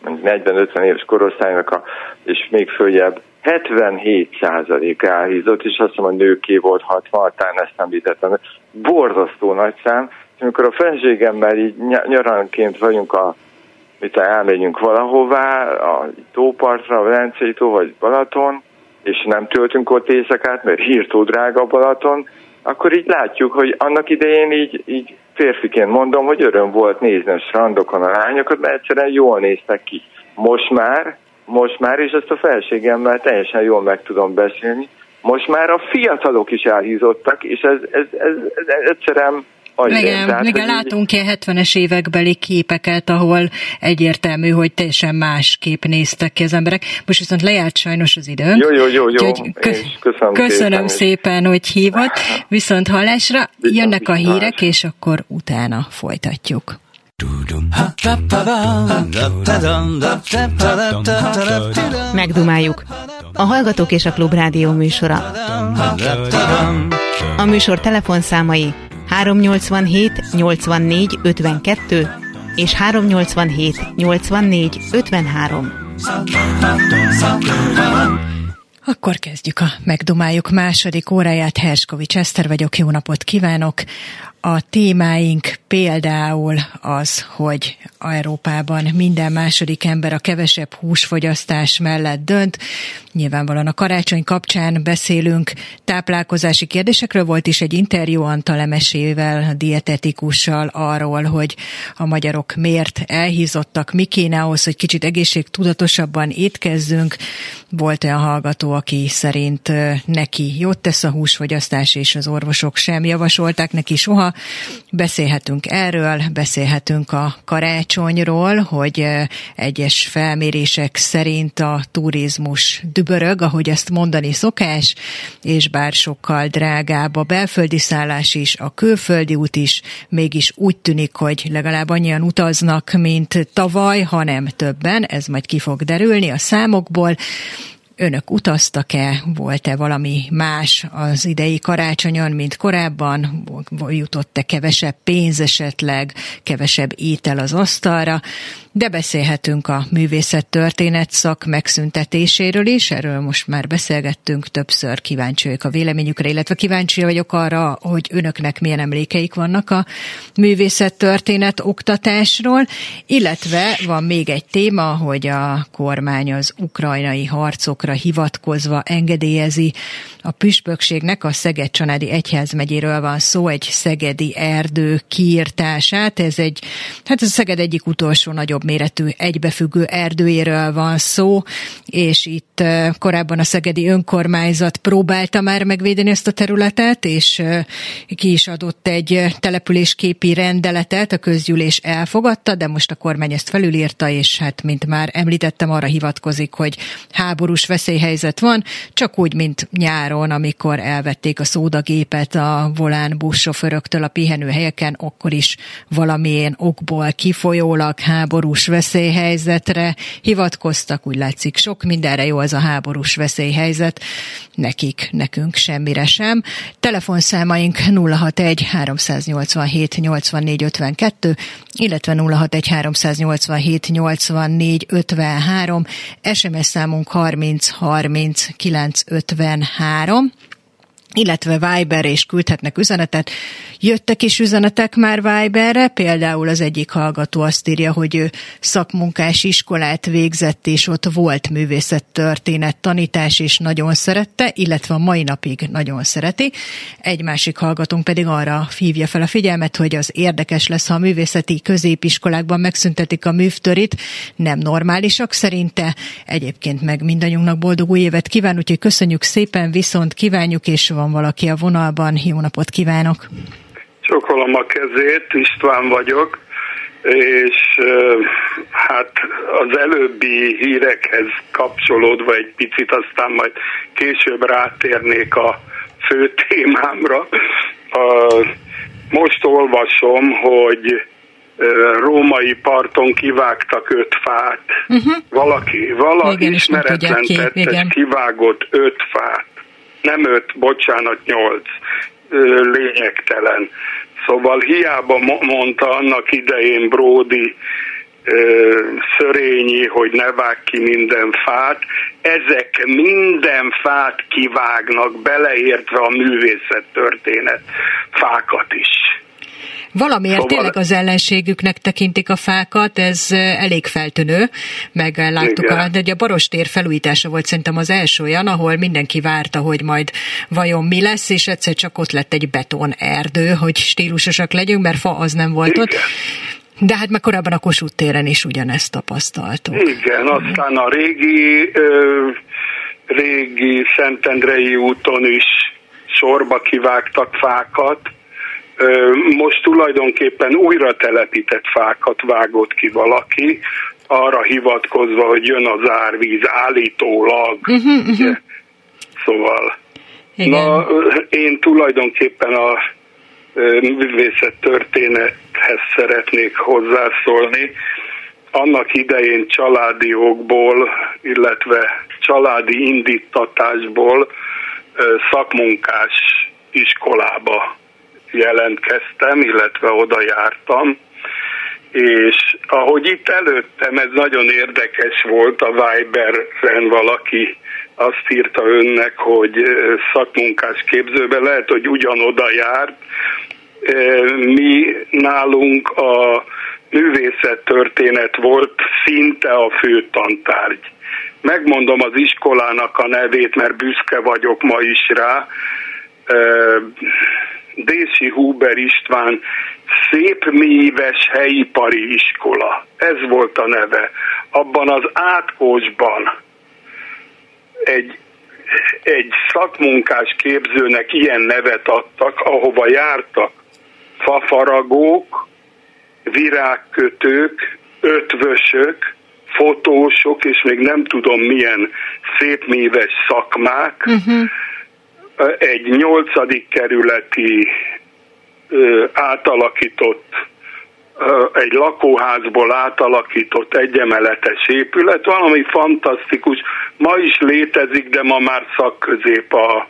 mondjuk 40-50 éves korosztálynak, a, és még följebb 77% elhízott, és azt mondom, a nőké volt 60, talán ezt említettem. Borzasztó nagy szám, és amikor a fenségemmel így nyaranként vagyunk a mit elmegyünk valahová, a tópartra, a Velencei tó vagy Balaton, és nem töltünk ott éjszakát, mert hírtó drága Balaton, akkor így látjuk, hogy annak idején így, így férfiként mondom, hogy öröm volt nézni a strandokon a lányokat, mert egyszerűen jól néztek ki. Most már, most már, és ezt a felségemmel teljesen jól meg tudom beszélni, most már a fiatalok is elhízottak, és ez, ez, ez, ez egyszerűen Agyén. Igen, Tehát, igen látunk ilyen 70-es évekbeli képeket, ahol egyértelmű, hogy teljesen más kép néztek ki az emberek. Most viszont lejárt sajnos az idő. Jó, jó, jó, jó. köszönöm, köszönöm szépen, szépen, hogy hívott. Viszont hallásra jönnek a hírek, és akkor utána folytatjuk. Megdumáljuk. A Hallgatók és a Klubrádió műsora. A műsor telefonszámai 387 84 52 és 387 84 53. Akkor kezdjük a Megdumáljuk második óráját. Herskovics Eszter vagyok, jó napot kívánok! A témáink például az, hogy Európában minden második ember a kevesebb húsfogyasztás mellett dönt. Nyilvánvalóan a karácsony kapcsán beszélünk táplálkozási kérdésekről. Volt is egy interjú Antal Emesével, dietetikussal arról, hogy a magyarok miért elhízottak, mi kéne ahhoz, hogy kicsit egészségtudatosabban étkezzünk. Volt olyan hallgató, aki szerint neki jót tesz a húsfogyasztás, és az orvosok sem javasolták neki soha. Beszélhetünk erről, beszélhetünk a karácsonyról, hogy egyes felmérések szerint a turizmus dübörög, ahogy ezt mondani szokás, és bár sokkal drágább a belföldi szállás is, a külföldi út is, mégis úgy tűnik, hogy legalább annyian utaznak, mint tavaly, hanem többen, ez majd ki fog derülni a számokból. Önök utaztak-e? Volt-e valami más az idei karácsonyon, mint korábban? Jutott-e kevesebb pénz esetleg, kevesebb étel az asztalra? De beszélhetünk a művészet történet szak megszüntetéséről is, erről most már beszélgettünk, többször kíváncsi vagyok a véleményükre, illetve kíváncsi vagyok arra, hogy önöknek milyen emlékeik vannak a művészet történet oktatásról, illetve van még egy téma, hogy a kormány az ukrajnai harcokra hivatkozva engedélyezi a püspökségnek a Szeged-Csanádi Egyházmegyéről van szó, egy szegedi erdő kiirtását. Ez egy, hát ez a Szeged egyik utolsó nagyobb méretű egybefüggő erdőjéről van szó, és itt korábban a szegedi önkormányzat próbálta már megvédeni ezt a területet, és ki is adott egy településképi rendeletet, a közgyűlés elfogadta, de most a kormány ezt felülírta, és hát, mint már említettem, arra hivatkozik, hogy háborús veszélyhelyzet van, csak úgy, mint nyáron, amikor elvették a szódagépet a volán buszsofőröktől a pihenőhelyeken, akkor is valamilyen okból kifolyólag háborús veszélyhelyzetre hivatkoztak, úgy látszik sok mindenre jó az a háborús veszélyhelyzet, nekik, nekünk semmire sem. Telefonszámaink 061 387 84 52, illetve 061 387 84 53, SMS számunk 30 30 953, illetve Viber és küldhetnek üzenetet. Jöttek is üzenetek már Viberre, például az egyik hallgató azt írja, hogy ő szakmunkás iskolát végzett, és ott volt művészettörténet tanítás, és nagyon szerette, illetve a mai napig nagyon szereti. Egy másik hallgatónk pedig arra hívja fel a figyelmet, hogy az érdekes lesz, ha a művészeti középiskolákban megszüntetik a művtörit, nem normálisak szerinte. Egyébként meg mindannyiunknak boldog új évet kíván, úgyhogy köszönjük szépen, viszont kívánjuk, és van valaki a vonalban. Jó napot kívánok! Csokolom a kezét, István vagyok, és hát az előbbi hírekhez kapcsolódva egy picit, aztán majd később rátérnék a fő témámra. Most olvasom, hogy római parton kivágtak öt fát. Uh-huh. Valaki, valaki ismeretlen tettes kivágott öt fát. Nem öt, bocsánat, nyolc. Lényegtelen. Szóval hiába mondta annak idején Brody Szörényi, hogy ne vág ki minden fát, ezek minden fát kivágnak, beleértve a művészet történet fákat is. Valamiért szóval... tényleg az ellenségüknek tekintik a fákat, ez elég feltűnő, meg láttuk, a, de a Barostér felújítása volt szerintem az első olyan, ahol mindenki várta, hogy majd vajon mi lesz, és egyszer csak ott lett egy beton erdő, hogy stílusosak legyünk, mert fa az nem volt Igen. ott. De hát már korábban a Kossuth téren is ugyanezt tapasztaltuk. Igen, aztán a régi, ö, régi Szentendrei úton is sorba kivágtak fákat, most tulajdonképpen újra telepített fákat vágott ki valaki, arra hivatkozva, hogy jön az árvíz állítólag. Uh-huh, uh-huh. Szóval, Igen. na, én tulajdonképpen a művészet történethez szeretnék hozzászólni. Annak idején családi okból, illetve családi indítatásból szakmunkás iskolába jelentkeztem, illetve oda jártam, és ahogy itt előttem, ez nagyon érdekes volt, a Viber-en valaki azt írta önnek, hogy szakmunkás képzőben lehet, hogy ugyanoda járt. Mi nálunk a művészettörténet volt szinte a fő tantárgy. Megmondom az iskolának a nevét, mert büszke vagyok ma is rá Dési Huber István szép méves helyipari iskola. Ez volt a neve. Abban az átkósban egy, egy szakmunkás képzőnek ilyen nevet adtak, ahova jártak fafaragók, virágkötők, ötvösök, fotósok, és még nem tudom milyen szépméves szakmák, uh-huh egy nyolcadik kerületi átalakított egy lakóházból átalakított egyemeletes épület, valami fantasztikus. Ma is létezik, de ma már szakközép a,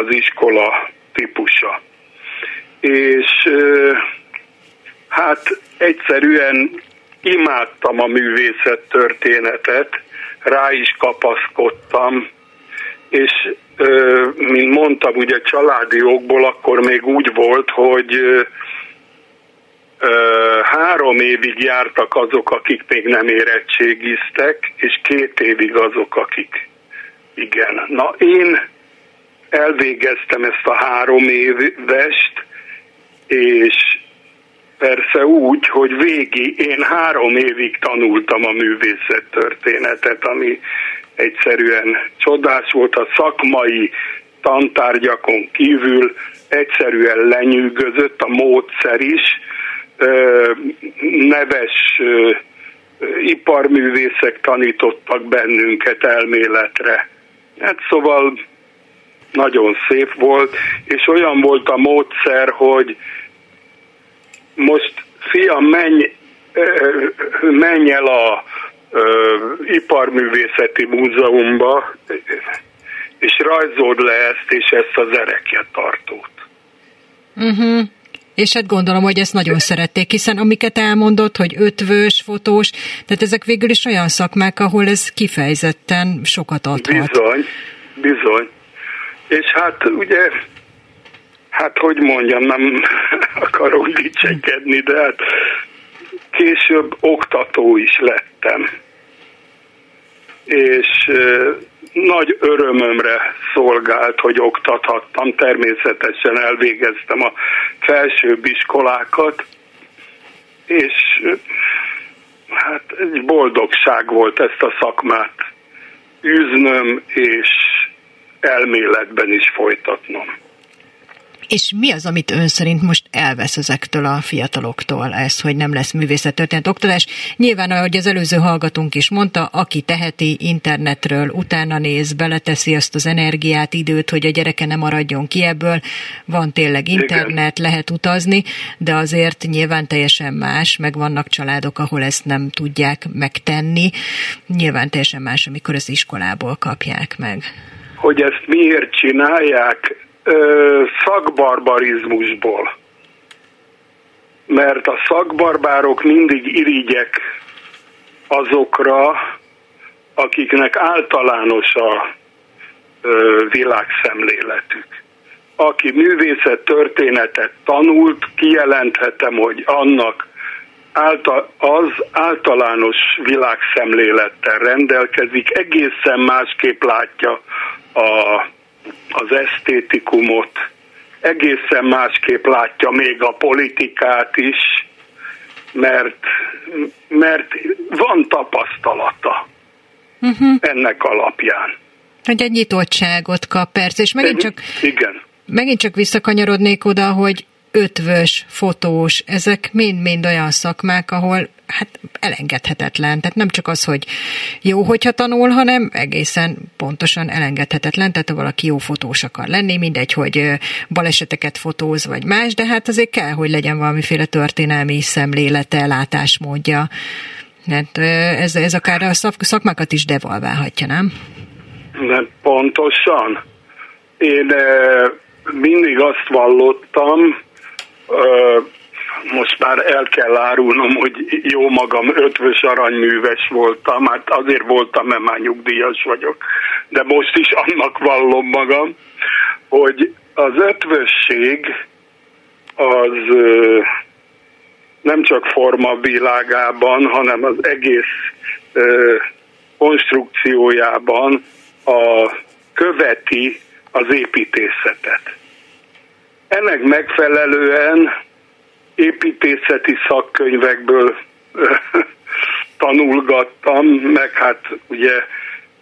az iskola típusa. És hát egyszerűen imádtam a művészet történetet, rá is kapaszkodtam, és mint mondtam, ugye családi okból akkor még úgy volt, hogy három évig jártak azok, akik még nem érettségiztek, és két évig azok, akik igen. Na én elvégeztem ezt a három évest, és persze úgy, hogy végi, én három évig tanultam a művészet történetet, ami egyszerűen csodás volt a szakmai tantárgyakon kívül, egyszerűen lenyűgözött a módszer is, neves iparművészek tanítottak bennünket elméletre. Hát szóval nagyon szép volt, és olyan volt a módszer, hogy most fiam, menj, menj el a Iparművészeti Múzeumba, és rajzold le ezt és ezt az tartót. Uh-huh. És hát gondolom, hogy ezt nagyon szerették, hiszen amiket elmondott, hogy ötvös, fotós, tehát ezek végül is olyan szakmák, ahol ez kifejezetten sokat adhat. Bizony, bizony. És hát ugye, hát hogy mondjam, nem akarok dicsekedni, de hát később oktató is lettem. És nagy örömömre szolgált, hogy oktathattam. Természetesen elvégeztem a felsőbb iskolákat, és hát egy boldogság volt ezt a szakmát űznöm, és elméletben is folytatnom. És mi az, amit ön szerint most elvesz ezektől a fiataloktól, ez, hogy nem lesz művészettörténet oktatás? Nyilván, ahogy az előző hallgatónk is mondta, aki teheti internetről, utána néz, beleteszi azt az energiát, időt, hogy a gyereke nem maradjon ki ebből, van tényleg internet, lehet utazni, de azért nyilván teljesen más, meg vannak családok, ahol ezt nem tudják megtenni. Nyilván teljesen más, amikor az iskolából kapják meg. Hogy ezt miért csinálják, szakbarbarizmusból. Mert a szakbarbárok mindig irigyek azokra, akiknek általános a világszemléletük. Aki művészet történetet tanult, kijelenthetem, hogy annak által, az általános világszemlélettel rendelkezik, egészen másképp látja a az esztétikumot, egészen másképp látja még a politikát is, mert, mert van tapasztalata uh-huh. ennek alapján. Hogy egy nyitottságot kap, persze, és megint csak, Igen. megint csak visszakanyarodnék oda, hogy ötvös, fotós, ezek mind-mind olyan szakmák, ahol hát elengedhetetlen. Tehát nem csak az, hogy jó, hogyha tanul, hanem egészen pontosan elengedhetetlen. Tehát ha valaki jó fotós akar lenni, mindegy, hogy baleseteket fotóz, vagy más, de hát azért kell, hogy legyen valamiféle történelmi szemlélete, látásmódja. Hát ez, ez akár a szakmákat is devalválhatja, nem? De pontosan. Én mindig azt vallottam, most már el kell árulnom, hogy jó magam ötvös aranyműves voltam, hát azért voltam, mert már nyugdíjas vagyok, de most is annak vallom magam, hogy az ötvösség az nem csak forma világában, hanem az egész konstrukciójában a követi az építészetet. Ennek megfelelően építészeti szakkönyvekből tanulgattam, meg hát ugye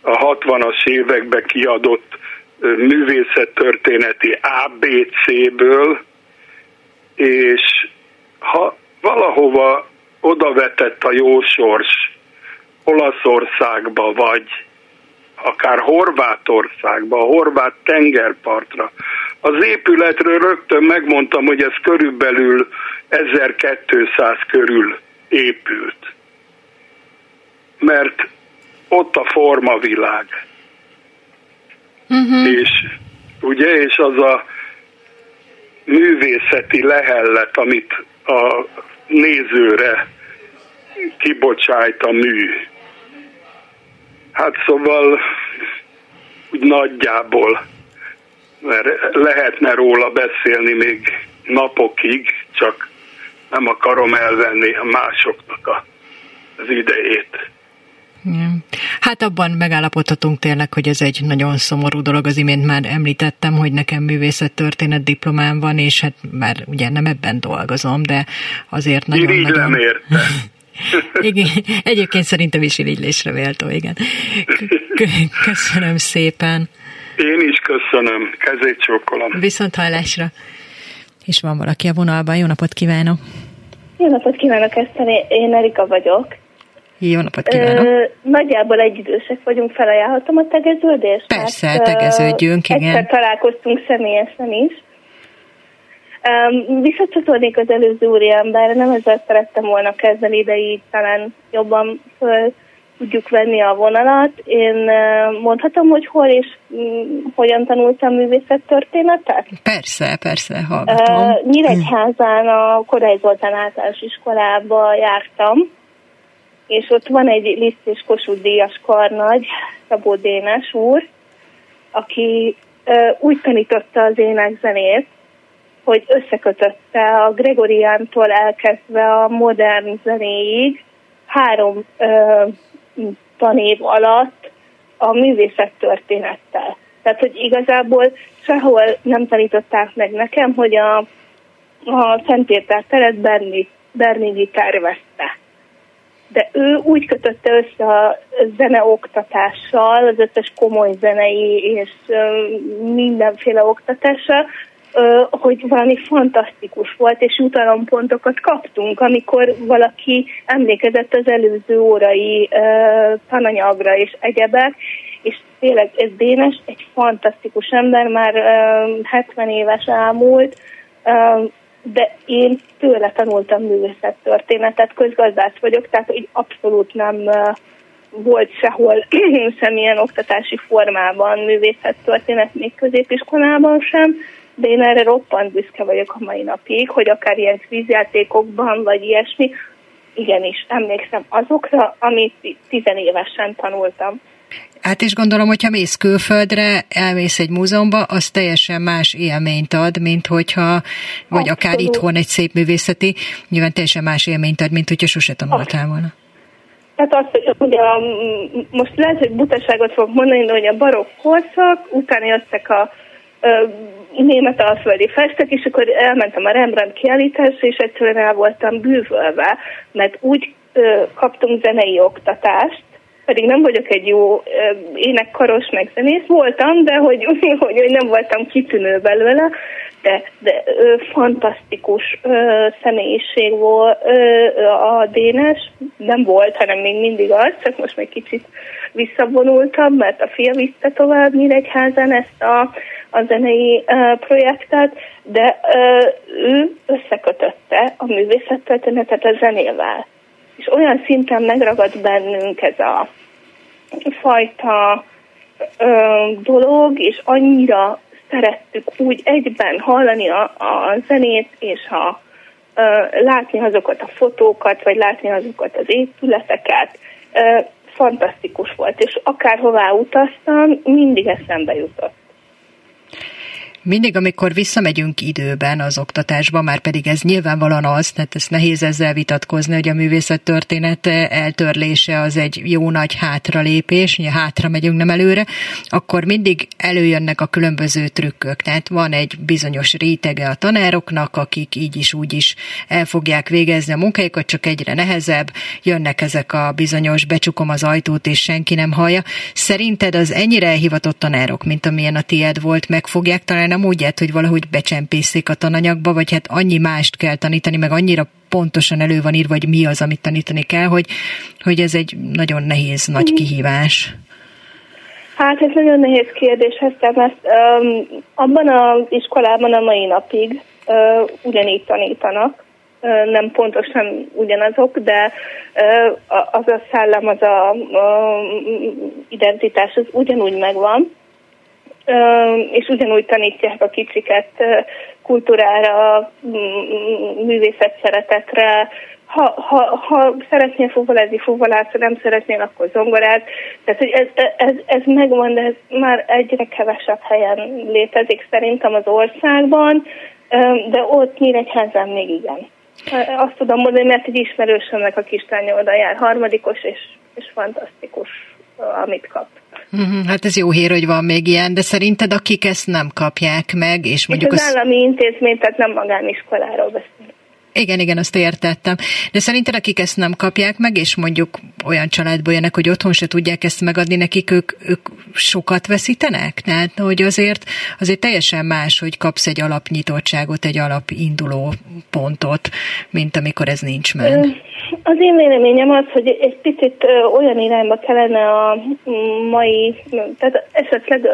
a 60-as években kiadott művészettörténeti ABC-ből, és ha valahova odavetett a jó sors Olaszországba, vagy akár Horvátországba, a horvát tengerpartra. Az épületről rögtön megmondtam, hogy ez körülbelül 1200 körül épült. Mert ott a formavilág. Uh-huh. És ugye, és az a művészeti lehellet, amit a nézőre kibocsájt a mű. Hát szóval úgy nagyjából, mert lehetne róla beszélni még napokig, csak nem akarom elvenni a másoknak a, az idejét. Hát abban megállapodhatunk tényleg, hogy ez egy nagyon szomorú dolog. Az imént már említettem, hogy nekem művészettörténet diplomám van, és hát már ugye nem ebben dolgozom, de azért nagyon... Irigylem nagyon... érte. igen, egyébként szerintem is irigylésre méltó, igen. Köszönöm szépen. Én is köszönöm, kezét csókolom. Viszont hallásra. És van valaki a vonalban, jó napot kívánok! Jó napot kívánok, Eszter, én Erika vagyok. Jó napot kívánok! Ö, nagyjából egyidősek vagyunk, felajánlhatom a tegeződést? Persze, hát, tegeződjünk, igen. Egyszer találkoztunk személyesen is. Um, visszacsatolnék az előző úriemberre, nem ezzel szerettem volna kezdeni, de így talán jobban föl tudjuk venni a vonalat. Én mondhatom, hogy hol és mm, hogyan tanultam művészettörténetet? Persze, persze, hallgatom. Uh, Nyíregyházán a Kodály Zoltán általános iskolába jártam, és ott van egy Liszt és Kossuth díjas karnagy, Szabó Dénes úr, aki úgy tanította az énekzenét, hogy összekötötte a Gregoriántól elkezdve a modern zenéig három ö, tanév alatt a művészet történettel. Tehát, hogy igazából sehol nem tanították meg nekem, hogy a, a Szent Péter teret Berni, Bernini tervezte. De ő úgy kötötte össze a zeneoktatással, az összes komoly zenei és mindenféle oktatással, hogy valami fantasztikus volt, és jutalompontokat kaptunk, amikor valaki emlékezett az előző órai tananyagra és egyebek, és tényleg ez Dénes egy fantasztikus ember, már 70 éves elmúlt, de én tőle tanultam művészettörténetet, közgazdász vagyok, tehát így abszolút nem volt sehol semmilyen oktatási formában művészettörténet, még középiskolában sem, de én erre roppant büszke vagyok a mai napig, hogy akár ilyen kvízjátékokban, vagy ilyesmi, igenis emlékszem azokra, amit tizenévesen tanultam. Hát is gondolom, hogyha mész külföldre, elmész egy múzeumba, az teljesen más élményt ad, mint hogyha, vagy Abszolút. akár itthon egy szép művészeti, nyilván teljesen más élményt ad, mint hogyha sose tanultál volna. Tehát azt, hogy ugye a, most lehet, hogy butaságot fogok mondani, de hogy a barokk korszak, utána jöttek a német alföldi festek, és akkor elmentem a Rembrandt kiállításra, és egyszerűen el voltam bűvölve, mert úgy kaptunk zenei oktatást, pedig nem vagyok egy jó énekkaros, meg zenész voltam, de hogy, hogy, nem voltam kitűnő belőle, de, de ö, fantasztikus ö, személyiség volt ö, a Dénes, nem volt, hanem még mindig az, csak most még kicsit visszavonultam, mert a fia vitte tovább Nyíregyházan ezt a, a zenei projektet, de ő összekötötte a művészettörténetet a zenével. És olyan szinten megragad bennünk ez a fajta dolog, és annyira szerettük úgy egyben hallani a, a zenét, és a, látni azokat a fotókat, vagy látni azokat az épületeket, fantasztikus volt, és akárhová utaztam, mindig eszembe jutott. Mindig, amikor visszamegyünk időben az oktatásba, már pedig ez nyilvánvalóan az, tehát ez nehéz ezzel vitatkozni, hogy a művészet történet eltörlése az egy jó nagy hátralépés, ugye hátra megyünk, nem előre, akkor mindig előjönnek a különböző trükkök. Tehát van egy bizonyos rétege a tanároknak, akik így is úgy is el fogják végezni a munkájukat, csak egyre nehezebb, jönnek ezek a bizonyos becsukom az ajtót, és senki nem hallja. Szerinted az ennyire elhivatott tanárok, mint amilyen a tiéd volt, meg fogják találni a módját, hogy valahogy becsempészék a tananyagba, vagy hát annyi mást kell tanítani, meg annyira pontosan elő van írva, hogy mi az, amit tanítani kell, hogy, hogy ez egy nagyon nehéz, nagy kihívás. Hát ez nagyon nehéz kérdés, ezt mert um, abban az iskolában a mai napig uh, ugyanígy tanítanak, uh, nem pontosan ugyanazok, de uh, az a szellem, az a uh, identitás, az ugyanúgy megvan és ugyanúgy tanítják a kicsiket kultúrára, művészet szeretetre, ha, ha, ha szeretnél fuvolázni, fuvolát, ha nem szeretnél, akkor zongorát. Tehát, hogy ez, ez, ez megvan, de ez már egyre kevesebb helyen létezik szerintem az országban, de ott Nyíregyházán még igen. Azt tudom mondani, mert egy ismerősömnek a kislánya oda jár harmadikos, és, és fantasztikus, amit kap. Uh-huh, hát ez jó hír, hogy van még ilyen, de szerinted akik ezt nem kapják meg, és mondjuk... És az, az állami intézmény, tehát nem magániskoláról beszélünk. Igen, igen, azt értettem. De szerinted, akik ezt nem kapják meg, és mondjuk olyan családból jönnek, hogy otthon se tudják ezt megadni nekik, ők, ők sokat veszítenek? Tehát, hogy azért, azért teljesen más, hogy kapsz egy alapnyitottságot, egy alapinduló pontot, mint amikor ez nincs meg. Az én véleményem az, hogy egy picit olyan irányba kellene a mai, tehát esetleg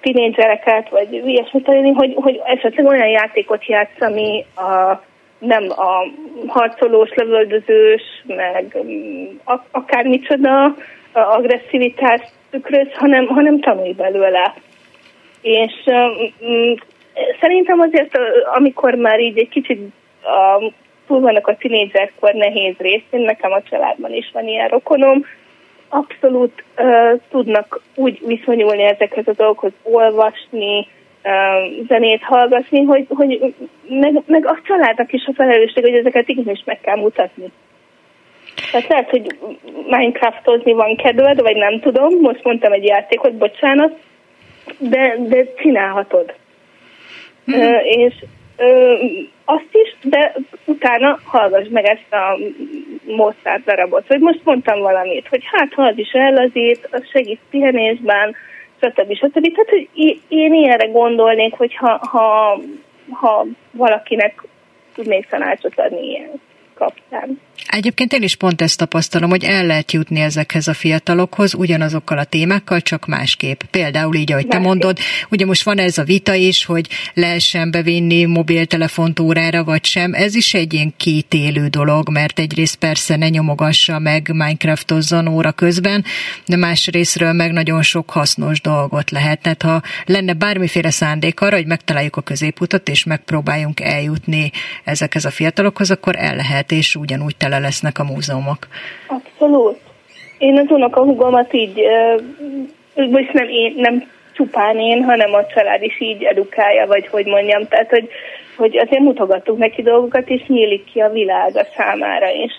tinédzsereket, vagy ilyesmit tenni, hogy, hogy esetleg olyan játékot játsz, ami a nem a harcolós, lövöldözős, meg mm, akármicsoda agresszivitást tükröz, hanem, hanem tanulj belőle. És um, szerintem azért, amikor már így egy kicsit túl vannak a tinédzserkor nehéz rész, én nekem a családban is van ilyen rokonom, abszolút uh, tudnak úgy viszonyulni ezekhez a dolgokhoz, olvasni, zenét hallgatni, hogy, hogy meg, meg a családnak is a felelősség, hogy ezeket igenis meg kell mutatni. Tehát lehet, hogy Minecraftozni van kedved, vagy nem tudom, most mondtam egy játékot, bocsánat, de, de csinálhatod. Mm-hmm. Uh, és uh, azt is, de utána hallgass meg ezt a Mozart darabot. Vagy most mondtam valamit, hogy hát ha az is ellazít, az segít pihenésben, stb. stb. Tehát, hogy én ilyenre gondolnék, hogy ha, ha, ha valakinek tudnék tanácsot adni ilyen kapcsán. Egyébként én is pont ezt tapasztalom, hogy el lehet jutni ezekhez a fiatalokhoz ugyanazokkal a témákkal, csak másképp. Például így, ahogy te mondod, ugye most van ez a vita is, hogy lehessen bevinni mobiltelefont órára, vagy sem. Ez is egy ilyen kétélő dolog, mert egyrészt persze ne nyomogassa meg Minecraftozzon óra közben, de másrésztről meg nagyon sok hasznos dolgot lehet. Tehát ha lenne bármiféle szándék arra, hogy megtaláljuk a középutat, és megpróbáljunk eljutni ezekhez a fiatalokhoz, akkor el lehet, és ugyanúgy tele lesznek a múzeumok. Abszolút. Én az unokahugomat így, most nem én, nem csupán én, hanem a család is így edukálja, vagy hogy mondjam, tehát hogy, hogy azért mutogattuk neki dolgokat, és nyílik ki a világ a számára, és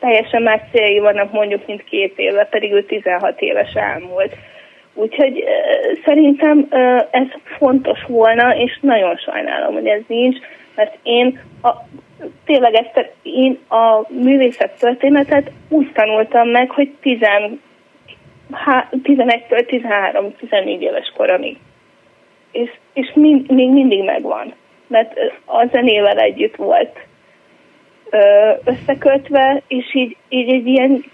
teljesen más céljai vannak mondjuk, mint két éve, pedig ő 16 éves elmúlt. Úgyhogy szerintem ez fontos volna, és nagyon sajnálom, hogy ez nincs, mert én a, tényleg ezt én a művészet történetet úgy tanultam meg, hogy 11-től 13-14 éves koromig. És, és mind, még mindig megvan, mert a zenével együtt volt összekötve, és így, így egy ilyen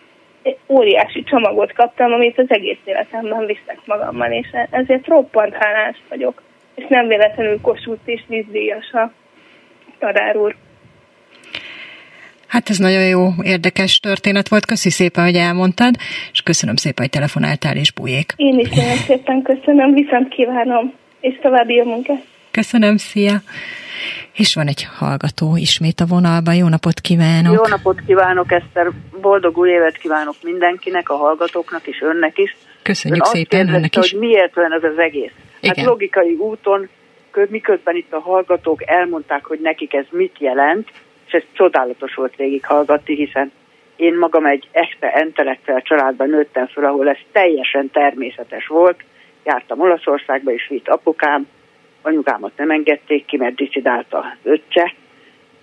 óriási csomagot kaptam, amit az egész életemben viszek magammal, és ezért roppant hálás vagyok. És nem véletlenül Kossuth és vízdíjas a tanár úr. Hát ez nagyon jó, érdekes történet volt. Köszi szépen, hogy elmondtad, és köszönöm szépen, hogy telefonáltál, és bújék. Én is nagyon szépen köszönöm, viszont kívánom, és további jó munkát. Köszönöm, szia! És van egy hallgató ismét a vonalban. Jó napot kívánok! Jó napot kívánok, Eszter! Boldog új évet kívánok mindenkinek, a hallgatóknak és önnek is. Köszönjük Ön szépen azt önnek is. hogy miért olyan ez az egész. Hát Igen. Hát logikai úton, miközben itt a hallgatók elmondták, hogy nekik ez mit jelent, és ez csodálatos volt végighallgatni, hiszen én magam egy echte intellektuál családban nőttem föl, ahol ez teljesen természetes volt. Jártam Olaszországba, és vitt apukám, anyukámat nem engedték ki, mert dicidálta az öccse,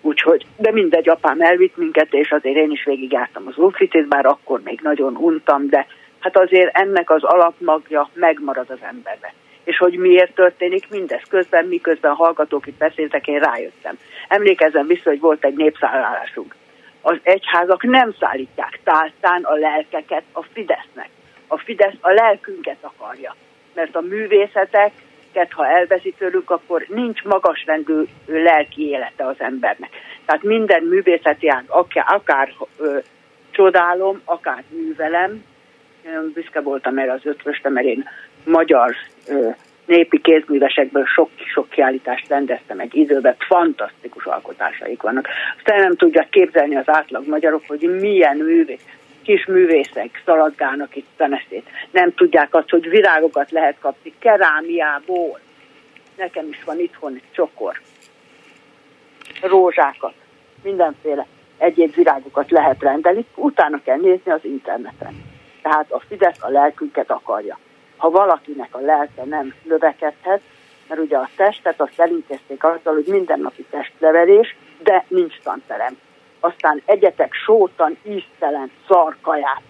úgyhogy, de mindegy, apám elvitt minket, és azért én is végigjártam az Ulfitét, bár akkor még nagyon untam, de hát azért ennek az alapmagja megmarad az emberbe és hogy miért történik mindez közben, miközben a hallgatók itt beszéltek, én rájöttem. Emlékezem vissza, hogy volt egy népszállásunk. Az egyházak nem szállítják táltán a lelkeket a Fidesznek. A Fidesz a lelkünket akarja, mert a művészeteket, ha elveszi tőlük, akkor nincs magasrendű lelki élete az embernek. Tehát minden művészeti ág, akár, akár ö, csodálom, akár művelem, én büszke voltam erre az ötvösre, mert én magyar ö, népi kézművesekből sok-sok kiállítást rendeztem egy időben, fantasztikus alkotásaik vannak. Aztán nem tudják képzelni az átlag magyarok, hogy milyen művész, kis művészek szaladgálnak itt Szeneszét. Nem tudják azt, hogy virágokat lehet kapni kerámiából. Nekem is van itthon egy csokor. Rózsákat, mindenféle egyéb virágokat lehet rendelni, utána kell nézni az interneten. Tehát a Fidesz a lelkünket akarja ha valakinek a lelke nem növekedhet, mert ugye a testet azt elintézték azzal, hogy mindennapi testlevelés, de nincs tanterem. Aztán egyetek sótan, íztelen, szarkaját,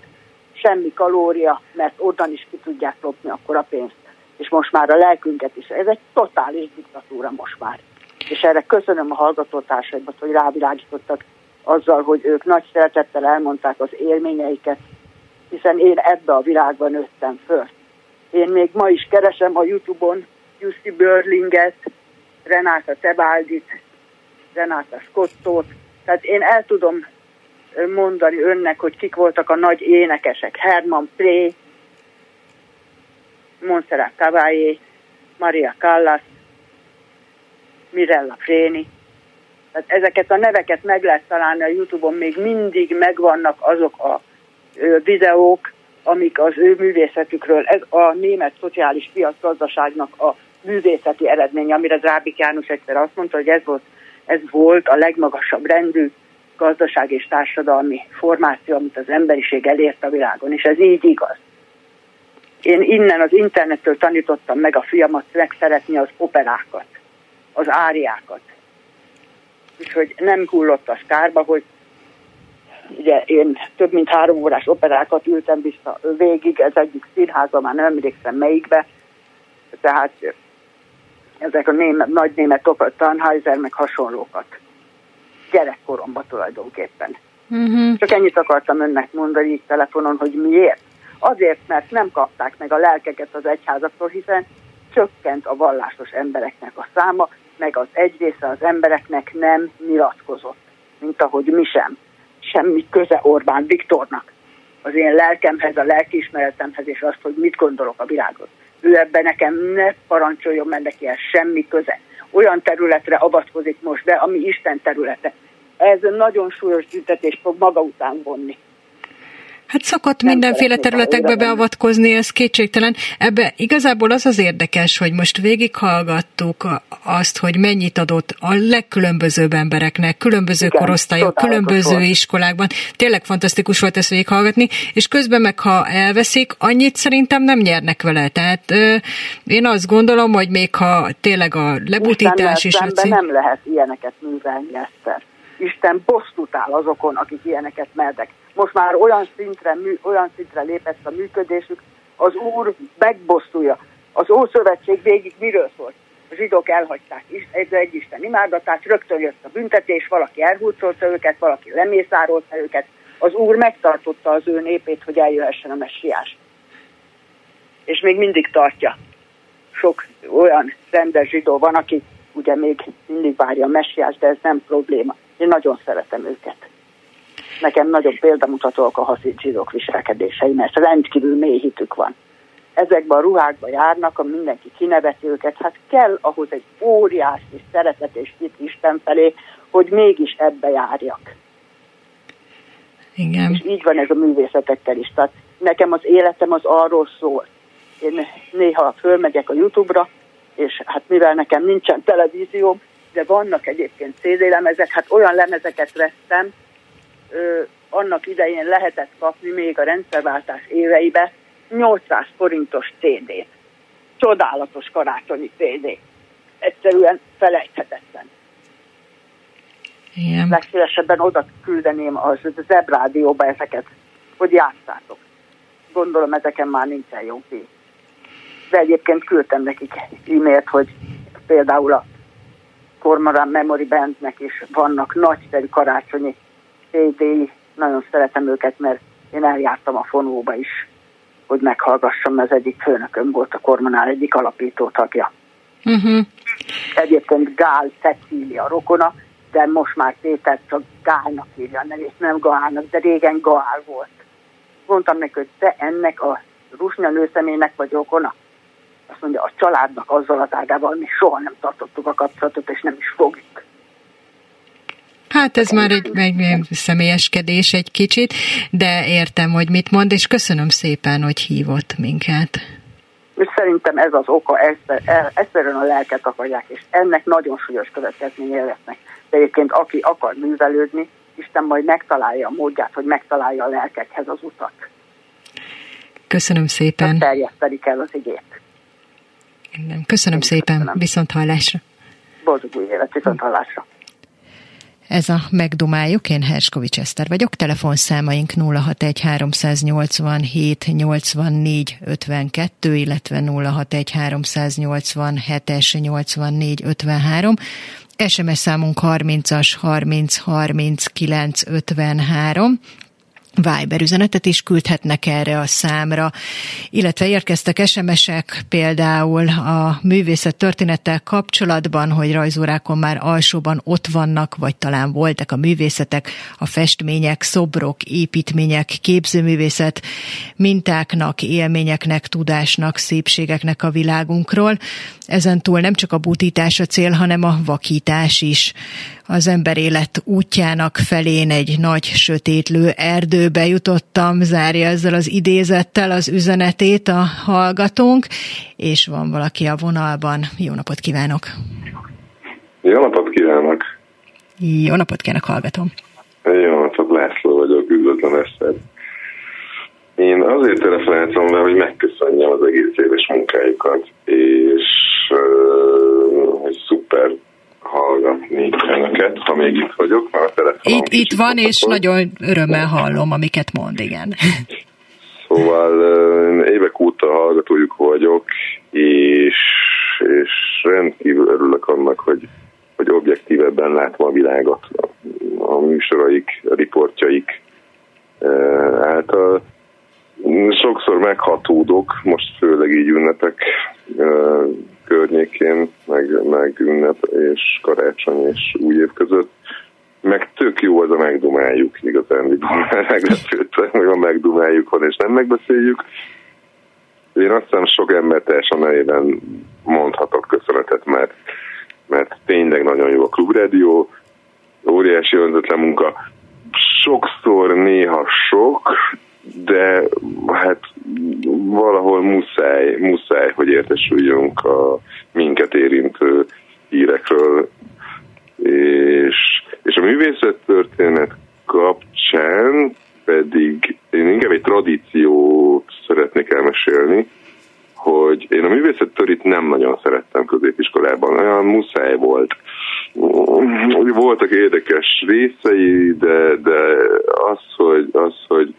semmi kalória, mert onnan is ki tudják lopni akkor a pénzt. És most már a lelkünket is. Ez egy totális diktatúra most már. És erre köszönöm a hallgatótársaimat, hogy rávilágítottak azzal, hogy ők nagy szeretettel elmondták az élményeiket, hiszen én ebbe a világban nőttem föl. Én még ma is keresem a Youtube-on Jussi Börlinget, Renáta Tebáldit, Renáta Scottot. Tehát én el tudom mondani önnek, hogy kik voltak a nagy énekesek. Herman Pré, Montserrat Caballé, Maria Callas, Mirella Fréni. Tehát ezeket a neveket meg lehet találni a Youtube-on, még mindig megvannak azok a videók, amik az ő művészetükről, ez a német szociális piacgazdaságnak a művészeti eredmény, amire Drábik János egyszer azt mondta, hogy ez volt, ez volt a legmagasabb rendű gazdaság és társadalmi formáció, amit az emberiség elért a világon, és ez így igaz. Én innen az internettől tanítottam meg a fiamat megszeretni az operákat, az áriákat. Úgyhogy nem hullott a kárba, hogy ugye én több mint három órás operákat ültem vissza végig, ez egyik színháza, már nem emlékszem melyikbe, tehát ezek a német, nagy német Tannheiser, meg hasonlókat. Gyerekkoromban tulajdonképpen. Uh-huh. Csak ennyit akartam önnek mondani így telefonon, hogy miért. Azért, mert nem kapták meg a lelkeket az egyházaktól, hiszen csökkent a vallásos embereknek a száma, meg az egy része az embereknek nem nyilatkozott, mint ahogy mi sem. Semmi köze Orbán Viktornak az én lelkemhez, a lelkiismeretemhez, és azt, hogy mit gondolok a világot. Ő ebben nekem ne parancsoljon, mert neki ez semmi köze. Olyan területre avatkozik most be, ami Isten területe. Ez nagyon súlyos büntetés fog maga után vonni. Hát szokott nem mindenféle területekbe beavatkozni, ez kétségtelen. Ebbe igazából az az érdekes, hogy most végighallgattuk azt, hogy mennyit adott a legkülönbözőbb embereknek, különböző Igen, korosztályok, különböző volt. iskolákban. Tényleg fantasztikus volt ezt végighallgatni, és közben meg ha elveszik, annyit szerintem nem nyernek vele. Tehát ö, én azt gondolom, hogy még ha tényleg a lebutítás is... A nem lehet ilyeneket művelni, Eszter. Isten bosszút áll azokon, akik ilyeneket merdek most már olyan szintre, olyan szintre lépett a működésük, az Úr megbosszulja. Az Ószövetség végig miről szólt? A zsidók elhagyták egy, Isten imádgatát, rögtön jött a büntetés, valaki elhúzolta őket, valaki lemészárolta őket. Az Úr megtartotta az ő népét, hogy eljöhessen a messiás. És még mindig tartja. Sok olyan rendes zsidó van, aki ugye még mindig várja a messiás, de ez nem probléma. Én nagyon szeretem őket nekem nagyon példamutatóak a haszid zsidók viselkedései, mert rendkívül mély hitük van. Ezekben a ruhákban járnak, a mindenki kineveti őket, hát kell ahhoz egy óriási szeretet és hit Isten felé, hogy mégis ebbe járjak. Igen. És így van ez a művészetekkel is. Tehát nekem az életem az arról szól. Én néha fölmegyek a Youtube-ra, és hát mivel nekem nincsen televízióm, de vannak egyébként CD lemezek, hát olyan lemezeket vettem, annak idején lehetett kapni még a rendszerváltás éveibe 800 forintos CD-t. Csodálatos karácsonyi CD. Egyszerűen felejthetetlen. Igen. Legszívesebben oda küldeném az Zebrádióba ezeket, hogy játszátok. Gondolom ezeken már nincsen jó ki. De egyébként küldtem nekik e-mailt, hogy például a Cormoran Memory Bandnek is vannak nagyszerű karácsonyi CD, nagyon szeretem őket, mert én eljártam a fonóba is, hogy meghallgassam, az egyik főnököm volt a kormonál egyik alapító tagja. Uh-huh. Egyébként Gál Cecília rokona, de most már Péter csak Gálnak írja a nevét, nem Gálnak, de régen Gál volt. Mondtam neki, hogy te ennek a rusnya nőszemélynek vagy rokona. Azt mondja, a családnak azzal az ágával mi soha nem tartottuk a kapcsolatot, és nem is fogjuk. Hát ez már egy, egy személyeskedés egy kicsit, de értem, hogy mit mond, és köszönöm szépen, hogy hívott minket. És szerintem ez az oka, egyszerűen a lelket akarják, és ennek nagyon súlyos következményei lesznek. De egyébként aki akar művelődni, Isten majd megtalálja a módját, hogy megtalálja a lelkekhez az utat. Köszönöm szépen. Terjeszteni kell az igét. Köszönöm, köszönöm szépen, viszont hallásra. Boldog új élet, viszont hallásra. Ez a Megdumáljuk, én Herskovics Eszter vagyok, telefonszámaink 061 387 84 52, illetve 061 387 84 53, SMS számunk 30-as 30 30 9 53, Viber üzenetet is küldhetnek erre a számra, illetve érkeztek SMS-ek például a művészet történettel kapcsolatban, hogy rajzórákon már alsóban ott vannak, vagy talán voltak a művészetek, a festmények, szobrok, építmények, képzőművészet, mintáknak, élményeknek, tudásnak, szépségeknek a világunkról. Ezen túl nem csak a butítás a cél, hanem a vakítás is. az ember élet útjának felén egy nagy sötétlő erdőbe jutottam, zárja ezzel az idézettel az üzenetét a hallgatónk, és van valaki a vonalban. Jó napot kívánok! Jó napot kívánok! Jó napot kívánok, hallgatom! Jó napot, László vagyok, üdvözlöm Eszter! Én azért telefonáltam le, hogy megköszönjem az egész éves munkájukat, és hogy szuper hallgatni önöket, ha még itt vagyok, mert a telefonom Itt, itt van, és nagyon örömmel hallom, amiket mond, igen. Szóval évek óta hallgatójuk vagyok, és, és rendkívül örülök annak, hogy, hogy objektívebben látom a világot. A műsoraik, a riportjaik által. Sokszor meghatódok, most főleg így ünnepek környékén, meg, meg ünnep és karácsony és új év között. Meg tök jó az a megdumáljuk, igazán meglepődtem, hogy a megdumáljuk van, és nem megbeszéljük. Én azt hiszem sok embertársa nevében mondhatok köszönetet, mert, mert tényleg nagyon jó a klubrádió, óriási önzetlen munka, sokszor néha sok, de hát valahol muszáj, muszáj, hogy értesüljünk a minket érintő hírekről, és, és a művészet történet kapcsán pedig én inkább egy tradíciót szeretnék elmesélni, hogy én a művészettörit nem nagyon szerettem középiskolában, olyan muszáj volt. Voltak érdekes részei, de, de az, hogy, az, hogy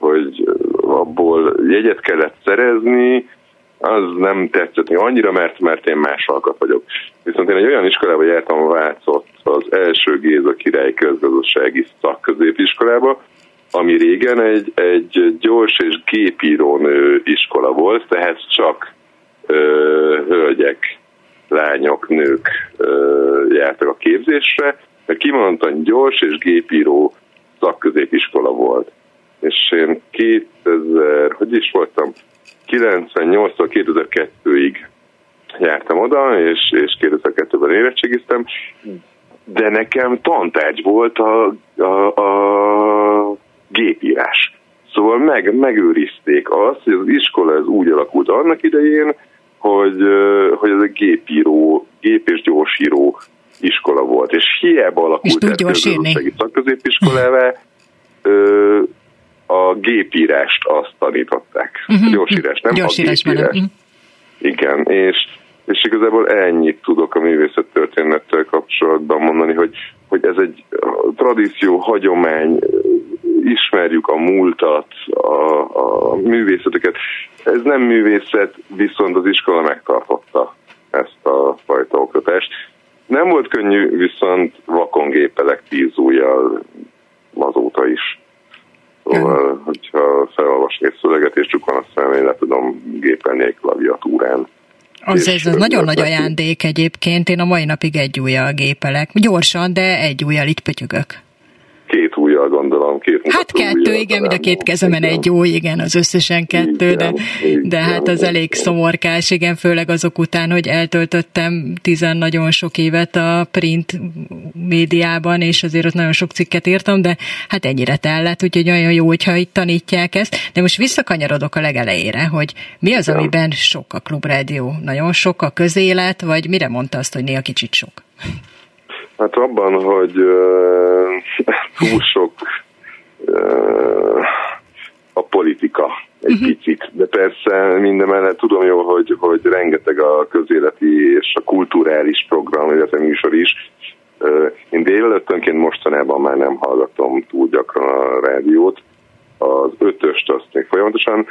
hogy abból jegyet kellett szerezni, az nem tetszett annyira, mert, mert én másalkat vagyok. Viszont én egy olyan iskolába jártam Vácot, az első Géza király közgazdasági szakközépiskolába, ami régen egy, egy gyors és gépírónő iskola volt, tehát csak ö, hölgyek, lányok, nők ö, jártak a képzésre, mert kimondottan gyors és gépíró szakközépiskola volt és én 2000, hogy is voltam, 98-tól 2002-ig jártam oda, és, és 2002-ben érettségiztem, de nekem tantárgy volt a, a, a gépírás. Szóval meg, megőrizték azt, hogy az iskola ez úgy alakult annak idején, hogy, hogy ez egy gépíró, gép és gyorsíró iskola volt. És hiába alakult ez a szakközépiskolává, a gépírást azt tanították. Uh-huh. A gyorsírás, nem gyorsírás a gépírás. Uh-huh. Igen, és, és igazából ennyit tudok a művészet történettel kapcsolatban mondani, hogy, hogy ez egy tradíció, hagyomány, ismerjük a múltat, a, a művészeteket. Ez nem művészet, viszont az iskola megtartotta ezt a fajta oktatást. Nem volt könnyű, viszont vakon gépelek tíz ujjal azóta is. Szóval, hogyha felolvasni egy szöveget, és csukon a szemén le tudom gépelni egy klaviatúrán. Az ez az nagyon nagy ajándék egyébként. Én a mai napig egy ujjal gépelek. Gyorsan, de egy ujjal így pötyögök két ujjal gondolom. Két hát kettő, igen, mind a két kezemen egy jó, igen, az összesen kettő, igen, de, igen, de hát az elég szomorkás, igen, főleg azok után, hogy eltöltöttem tizen nagyon sok évet a print médiában, és azért ott nagyon sok cikket írtam, de hát ennyire tellett, úgyhogy olyan jó, hogyha itt tanítják ezt. De most visszakanyarodok a legelejére, hogy mi az, amiben sok a klubrádió? Nagyon sok a közélet, vagy mire mondta azt, hogy néha kicsit sok? Hát abban, hogy túl sok uh, a politika egy uh-huh. picit, de persze mindemellett tudom jól, hogy, hogy rengeteg a közéleti és a kulturális program, illetve műsor is. Uh, én délelőttönként mostanában már nem hallgatom túl gyakran a rádiót, az ötöst azt még folyamatosan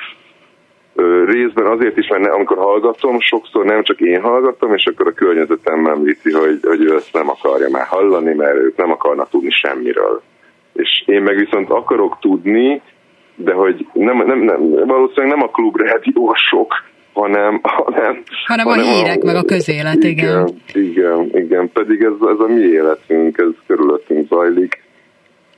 részben azért is, mert amikor hallgatom, sokszor nem csak én hallgatom, és akkor a környezetem említi, hogy, hogy ő ezt nem akarja már hallani, mert ők nem akarnak tudni semmiről. És én meg viszont akarok tudni, de hogy nem, nem, nem, valószínűleg nem a klubrádió a sok, hanem, hanem, hanem, hanem a hírek, a, meg a közélet, igen. Igen, igen, igen. pedig ez, ez a mi életünk, ez körülöttünk zajlik,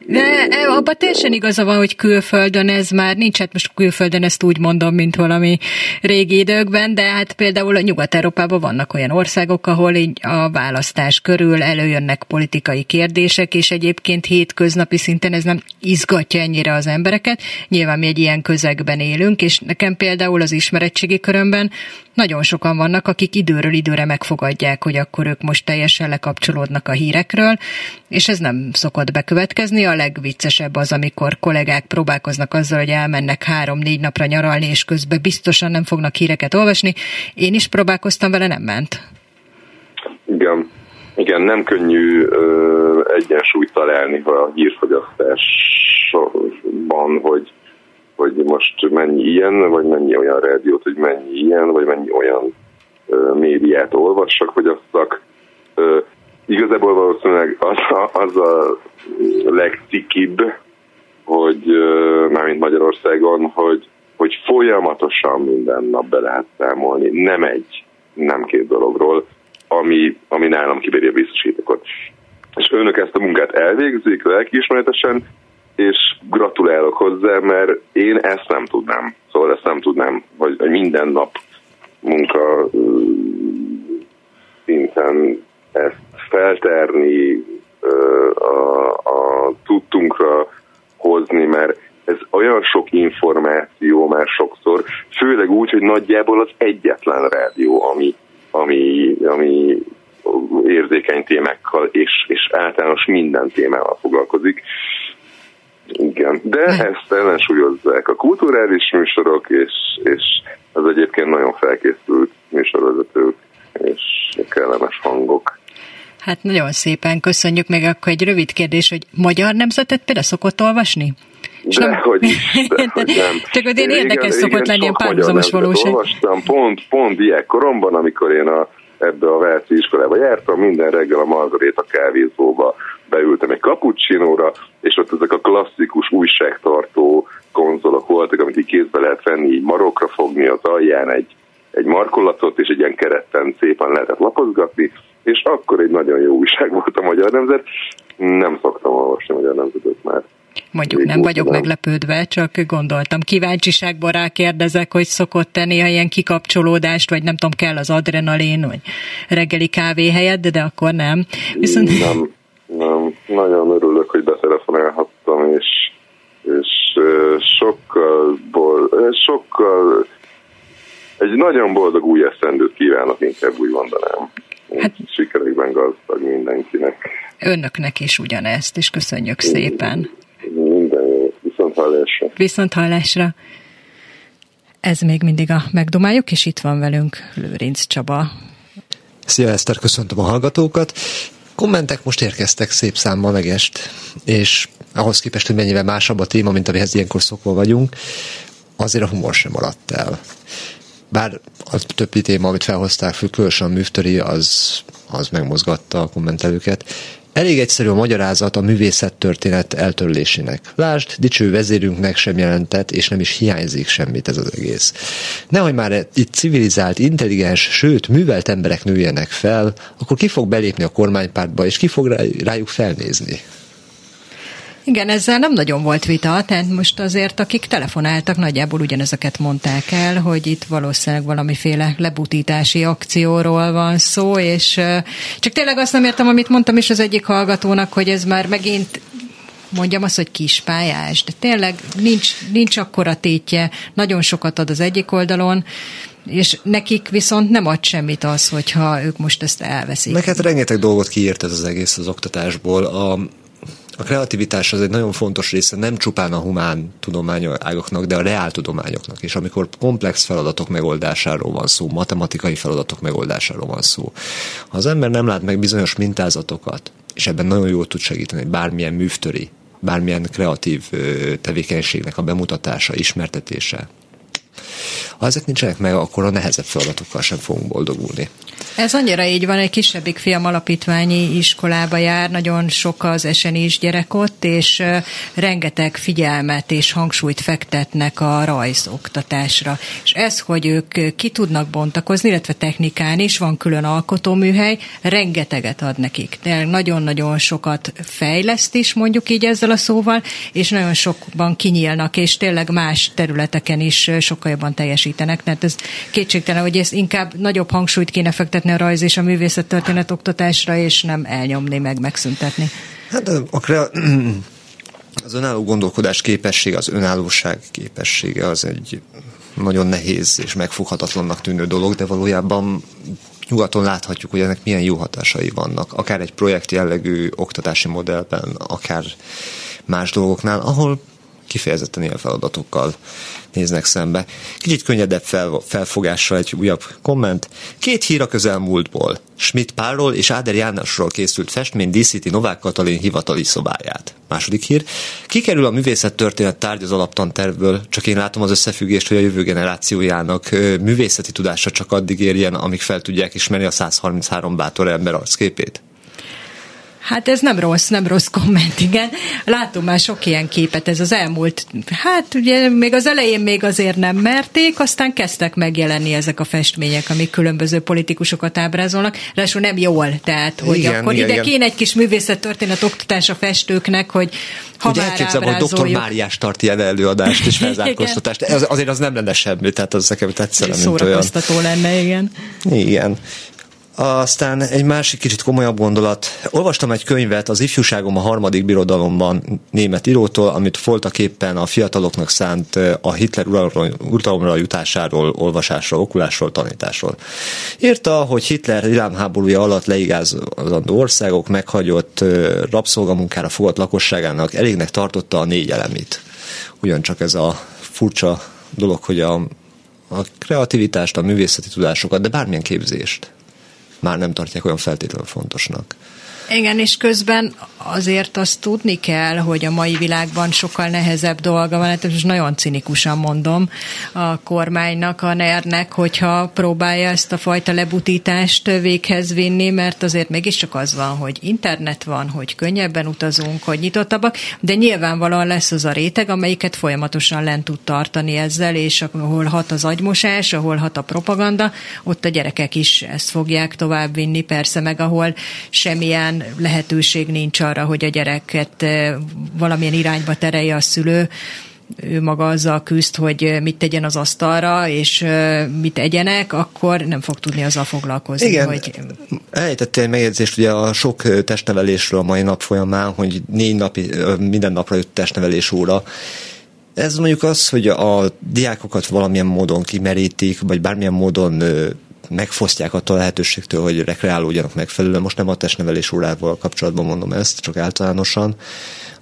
De e, abban teljesen igaza van, hogy külföldön ez már nincs, hát most külföldön ezt úgy mondom, mint valami régi időkben, de hát például a Nyugat-Európában vannak olyan országok, ahol így a választás körül előjönnek politikai kérdések, és egyébként hétköznapi szinten ez nem izgatja ennyire az embereket. Nyilván mi egy ilyen közegben élünk, és nekem például az ismeretségi körömben nagyon sokan vannak, akik időről időre megfogadják, hogy akkor ők most teljesen lekapcsolódnak a hírekről, és ez nem szokott bekövetkezni. A legviccesebb az, amikor kollégák próbálkoznak azzal, hogy elmennek három-négy napra nyaralni, és közben biztosan nem fognak híreket olvasni. Én is próbálkoztam vele, nem ment. Igen, igen, nem könnyű ö, egyensúlyt találni a hírfogyasztásban, hogy hogy most mennyi ilyen, vagy mennyi olyan rádiót, hogy mennyi ilyen, vagy mennyi olyan ö, médiát olvassak, fogyasszak. Ö, igazából valószínűleg az az a legcikibb, hogy ö, mármint Magyarországon, hogy, hogy folyamatosan minden nap be lehet számolni, nem egy, nem két dologról, ami, ami nálam kibéri a biztosítékot. És önök ezt a munkát elvégzik lelkiismeretesen, és gratulálok hozzá, mert én ezt nem tudnám. Szóval ezt nem tudnám, hogy minden nap munka szinten ezt felterni, a, a tudtunkra hozni, mert ez olyan sok információ már sokszor, főleg úgy, hogy nagyjából az egyetlen rádió, ami, ami, ami érzékeny témákkal és, és általános minden témával foglalkozik. Igen, de ezt ellensúlyozzák a kulturális műsorok, és, és az egyébként nagyon felkészült műsorvezetők és kellemes hangok. Hát nagyon szépen köszönjük meg. Akkor egy rövid kérdés, hogy magyar nemzetet például szokott olvasni? De, nem... hogy, de, hogy nem. Csak hogy én érdekes szokott lenni ilyen párhuzamos valóság. Olvastam pont, pont ilyen koromban, amikor én a, ebbe a Váci iskolába jártam, minden reggel a Margaréta kávézóba beültem egy cappuccinóra, és ott ezek a klasszikus újságtartó konzolok voltak, amit így kézbe lehet venni, így marokra fogni az alján egy, egy markolatot, és egy ilyen keretten szépen lehetett lapozgatni, és akkor egy nagyon jó újság volt a Magyar Nemzet. Nem szoktam olvasni a Magyar Nemzetet már. Mondjuk nem vagyok nem. meglepődve, csak gondoltam. Kíváncsiságból rákérdezek, hogy szokott tenni néha ilyen kikapcsolódást, vagy nem tudom, kell az adrenalin, vagy reggeli kávé helyett, de, akkor nem. Viszont... Nem, nem. Nagyon örülök, hogy betelefonálhattam, és, és sokkal, bold, sokkal egy nagyon boldog új eszendőt kívánok, inkább úgy mondanám. Hát, Sikerekben gazdag mindenkinek. Önöknek is ugyanezt, és köszönjük szépen. Minden jó. Viszont hallásra. Viszont hallásra. Ez még mindig a megdomáljuk, és itt van velünk Lőrinc Csaba. Szia Eszter, köszöntöm a hallgatókat. Kommentek most érkeztek szép számmal megest, és ahhoz képest, hogy mennyivel másabb a téma, mint amihez ilyenkor szokva vagyunk, azért a humor sem maradt el. Bár a többi téma, amit felhozták föl, különösen a műftöri, az, az megmozgatta a kommentelőket. Elég egyszerű a magyarázat a művészettörténet eltörlésének. Lásd, dicső vezérünknek sem jelentett, és nem is hiányzik semmit ez az egész. Nehogy már itt civilizált, intelligens, sőt, művelt emberek nőjenek fel, akkor ki fog belépni a kormánypártba, és ki fog rájuk felnézni? Igen, ezzel nem nagyon volt vita, tehát most azért akik telefonáltak, nagyjából ugyanezeket mondták el, hogy itt valószínűleg valamiféle lebutítási akcióról van szó, és csak tényleg azt nem értem, amit mondtam is az egyik hallgatónak, hogy ez már megint mondjam azt, hogy kispályás, de tényleg nincs, nincs akkora tétje, nagyon sokat ad az egyik oldalon, és nekik viszont nem ad semmit az, hogyha ők most ezt elveszik. Meg rengeteg dolgot kiírt ez az egész az oktatásból. A, a kreativitás az egy nagyon fontos része nem csupán a humán tudományágoknak, de a reál tudományoknak is. Amikor komplex feladatok megoldásáról van szó, matematikai feladatok megoldásáról van szó. Ha az ember nem lát meg bizonyos mintázatokat, és ebben nagyon jól tud segíteni, bármilyen művtöri, bármilyen kreatív tevékenységnek a bemutatása, ismertetése, Ha ezek nincsenek meg, akkor a nehezebb feladatokkal sem fogunk boldogulni. Ez annyira így van, egy kisebbik fiam alapítványi iskolába jár, nagyon sok az esenis gyerek ott, és rengeteg figyelmet és hangsúlyt fektetnek a rajzoktatásra. És ez, hogy ők ki tudnak bontakozni, illetve technikán is, van külön alkotóműhely, rengeteget ad nekik. De nagyon-nagyon sokat fejleszt is, mondjuk így ezzel a szóval, és nagyon sokban kinyílnak, és tényleg más területeken is sokkal jobban teljesítenek. Tehát ez kétségtelen, hogy ez inkább nagyobb hangsúlyt kéne fektetni a rajz és a művészet történet oktatásra, és nem elnyomni meg, megszüntetni. Hát a az önálló gondolkodás képessége, az önállóság képessége az egy nagyon nehéz és megfoghatatlannak tűnő dolog, de valójában nyugaton láthatjuk, hogy ennek milyen jó hatásai vannak. Akár egy projekt jellegű oktatási modellben, akár más dolgoknál, ahol kifejezetten ilyen feladatokkal néznek szembe. Kicsit könnyedebb fel, felfogással egy újabb komment. Két hír a közelmúltból. Schmidt Párról és Áder Jánosról készült festmény díszíti Novák Katalin hivatali szobáját. Második hír. Kikerül a művészet történet tárgy az alaptantervből, csak én látom az összefüggést, hogy a jövő generációjának művészeti tudása csak addig érjen, amíg fel tudják ismerni a 133 bátor ember arcképét. Hát ez nem rossz, nem rossz komment, igen. Látom már sok ilyen képet, ez az elmúlt, hát ugye még az elején még azért nem merték, aztán kezdtek megjelenni ezek a festmények, amik különböző politikusokat ábrázolnak, ráadásul nem jól, tehát hogy igen, akkor igen, ide igen. kéne egy kis művészettörténet oktatás a festőknek, hogy ha Ugye elképzelem, hogy dr. Máriás tart ilyen előadást és felzárkóztatást. Ez, azért az nem lenne semmi, tehát az nekem tetszene, mint olyan. lenne, igen. Igen. Aztán egy másik kicsit komolyabb gondolat. Olvastam egy könyvet az ifjúságom a harmadik birodalomban német írótól, amit voltak éppen a fiataloknak szánt a Hitler uralomra jutásáról, olvasásról, okulásról, tanításról. Írta, hogy Hitler irámháborúja alatt leigázandó országok meghagyott rabszolgamunkára fogott lakosságának elégnek tartotta a négy elemit. Ugyancsak ez a furcsa dolog, hogy a, a kreativitást, a művészeti tudásokat, de bármilyen képzést már nem tartják olyan feltétlenül fontosnak. Igen, és közben azért azt tudni kell, hogy a mai világban sokkal nehezebb dolga van, hát most nagyon cinikusan mondom a kormánynak, a NER-nek, hogyha próbálja ezt a fajta lebutítást véghez vinni, mert azért mégiscsak az van, hogy internet van, hogy könnyebben utazunk, hogy nyitottabbak, de nyilvánvalóan lesz az a réteg, amelyiket folyamatosan lent tud tartani ezzel, és ahol hat az agymosás, ahol hat a propaganda, ott a gyerekek is ezt fogják tovább vinni, persze, meg ahol semmilyen lehetőség nincs arra, hogy a gyereket eh, valamilyen irányba terelje a szülő, ő maga azzal küzd, hogy mit tegyen az asztalra, és eh, mit egyenek, akkor nem fog tudni azzal foglalkozni. Igen, hogy... elejtettél egy megjegyzést ugye a sok eh, testnevelésről a mai nap folyamán, hogy négy napi, minden napra jött testnevelés óra. Ez mondjuk az, hogy a diákokat valamilyen módon kimerítik, vagy bármilyen módon megfosztják attól a lehetőségtől, hogy rekreálódjanak megfelelően. Most nem a testnevelés órával kapcsolatban mondom ezt, csak általánosan.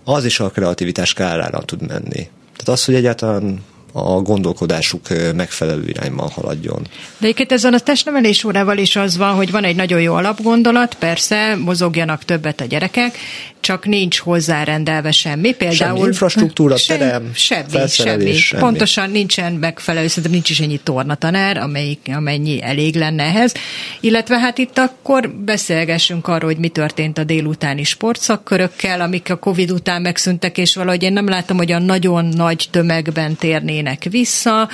Az is a kreativitás kárára tud menni. Tehát az, hogy egyáltalán a gondolkodásuk megfelelő irányban haladjon. De egyébként ezen a testnevelés órával is az van, hogy van egy nagyon jó alapgondolat, persze, mozogjanak többet a gyerekek, csak nincs hozzárendelve semmi. Például semmi infrastruktúra, sem, terem, semmi, semmi. semmi. Pontosan nincsen megfelelő, szerintem nincs is ennyi tornatanár, amelyik, amennyi elég lenne ehhez. Illetve hát itt akkor beszélgessünk arról, hogy mi történt a délutáni sportszakkörökkel, amik a Covid után megszűntek, és valahogy én nem látom, hogy a nagyon nagy tömegben térnének vissza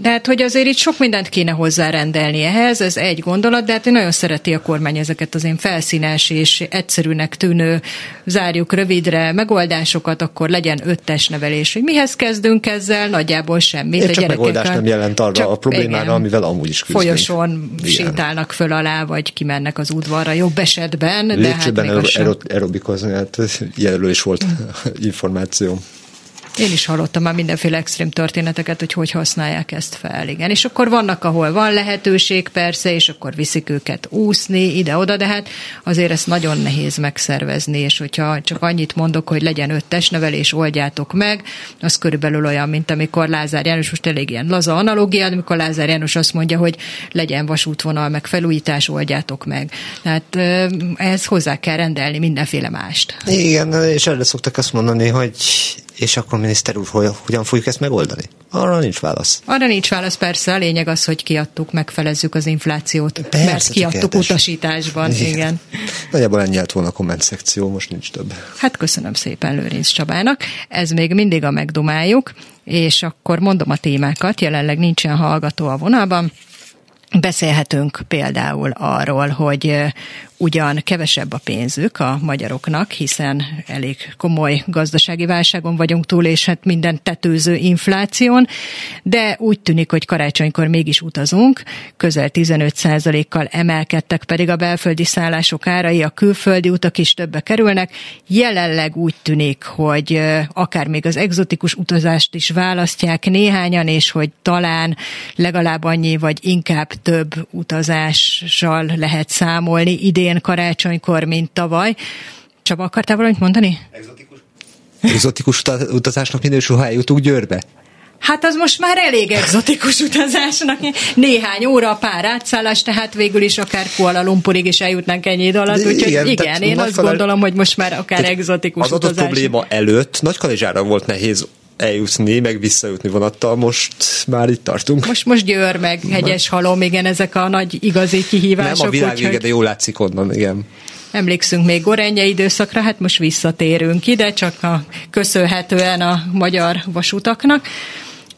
de hát, hogy azért itt sok mindent kéne hozzárendelni ehhez, ez egy gondolat, de hát nagyon szereti a kormány ezeket az én felszínes és egyszerűnek tűnő, zárjuk rövidre megoldásokat, akkor legyen öttes nevelés. Hogy mihez kezdünk ezzel? Nagyjából semmit. Én csak megoldás nem jelent arra csak, a problémára, igen, amivel amúgy is küzdünk. Folyosón igen. sétálnak föl alá, vagy kimennek az udvarra, jobb esetben. De Lépcsőben hát aer- aerobikozni, hát ilyenről is volt információ. Én is hallottam már mindenféle extrém történeteket, hogy hogy használják ezt fel. Igen. És akkor vannak, ahol van lehetőség persze, és akkor viszik őket úszni ide-oda, de hát azért ezt nagyon nehéz megszervezni, és hogyha csak annyit mondok, hogy legyen öt testnevelés, oldjátok meg, az körülbelül olyan, mint amikor Lázár János, most elég ilyen laza analógia, amikor Lázár János azt mondja, hogy legyen vasútvonal, meg felújítás, oldjátok meg. Tehát ehhez hozzá kell rendelni mindenféle mást. Igen, és erre szoktak azt mondani, hogy És akkor miniszter úr, hogyan fogjuk ezt megoldani? Arra nincs válasz. Arra nincs válasz, persze. A lényeg az, hogy kiadtuk, megfelezzük az inflációt. Persze, mert kiadtuk utasításban, igen. igen. Nagyjából ennyi lett volna a komment szekció, most nincs több. Hát köszönöm szépen Lőrinc Csabának. Ez még mindig a megdomáljuk, és akkor mondom a témákat. Jelenleg nincsen hallgató a vonalban. Beszélhetünk például arról, hogy ugyan kevesebb a pénzük a magyaroknak, hiszen elég komoly gazdasági válságon vagyunk túl, és hát minden tetőző infláción, de úgy tűnik, hogy karácsonykor mégis utazunk, közel 15%-kal emelkedtek pedig a belföldi szállások árai, a külföldi utak is többe kerülnek. Jelenleg úgy tűnik, hogy akár még az egzotikus utazást is választják néhányan, és hogy talán legalább annyi, vagy inkább több utazással lehet számolni idén idén karácsonykor, mint tavaly. Csaba, akartál valamit mondani? Exotikus. Exotikus utazásnak minősül, ha eljutunk Győrbe? Hát az most már elég exotikus utazásnak. Néhány óra, pár átszállás, tehát végül is akár Kuala Lumpurig is eljutnánk ennyi idő alatt. Úgyhogy igen, igen én azt gondolom, hogy most már akár exotikus az utazás. Az probléma előtt Nagy Kalezsára volt nehéz eljutni, meg visszajutni vonattal, most már itt tartunk. Most, most Győr, meg Hegyes Halom, igen, ezek a nagy igazi kihívások. Nem a világ vége, de jól látszik onnan, igen. Emlékszünk még Gorenje időszakra, hát most visszatérünk ide, csak a, köszönhetően a magyar vasutaknak.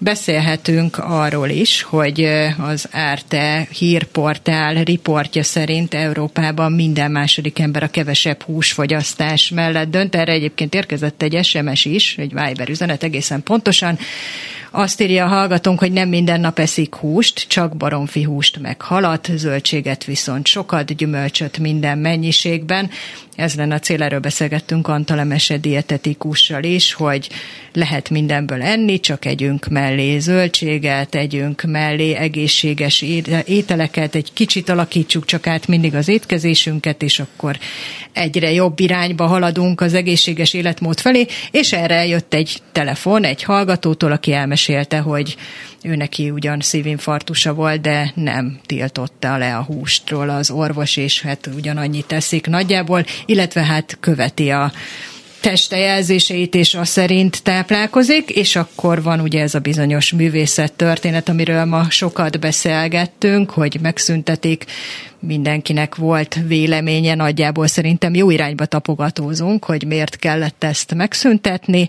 Beszélhetünk arról is, hogy az Árte hírportál riportja szerint Európában minden második ember a kevesebb húsfogyasztás mellett dönt. Erre egyébként érkezett egy SMS is, egy Viber üzenet egészen pontosan. Azt írja a hallgatónk, hogy nem minden nap eszik húst, csak baromfi húst meg halat, zöldséget viszont sokat, gyümölcsöt minden mennyiségben. Ez lenne a cél, erről beszélgettünk Antal Emese dietetikussal is, hogy lehet mindenből enni, csak együnk mellé zöldséget, együnk mellé egészséges ételeket, egy kicsit alakítsuk csak át mindig az étkezésünket, és akkor egyre jobb irányba haladunk az egészséges életmód felé, és erre jött egy telefon egy hallgatótól, aki elmesélte, hogy ő neki ugyan szívinfarktusa volt, de nem tiltotta le a hústról az orvos, és hát ugyanannyit teszik nagyjából, illetve hát követi a testejelzéseit és a szerint táplálkozik, és akkor van ugye ez a bizonyos művészet történet, amiről ma sokat beszélgettünk, hogy megszüntetik, mindenkinek volt véleménye, nagyjából szerintem jó irányba tapogatózunk, hogy miért kellett ezt megszüntetni,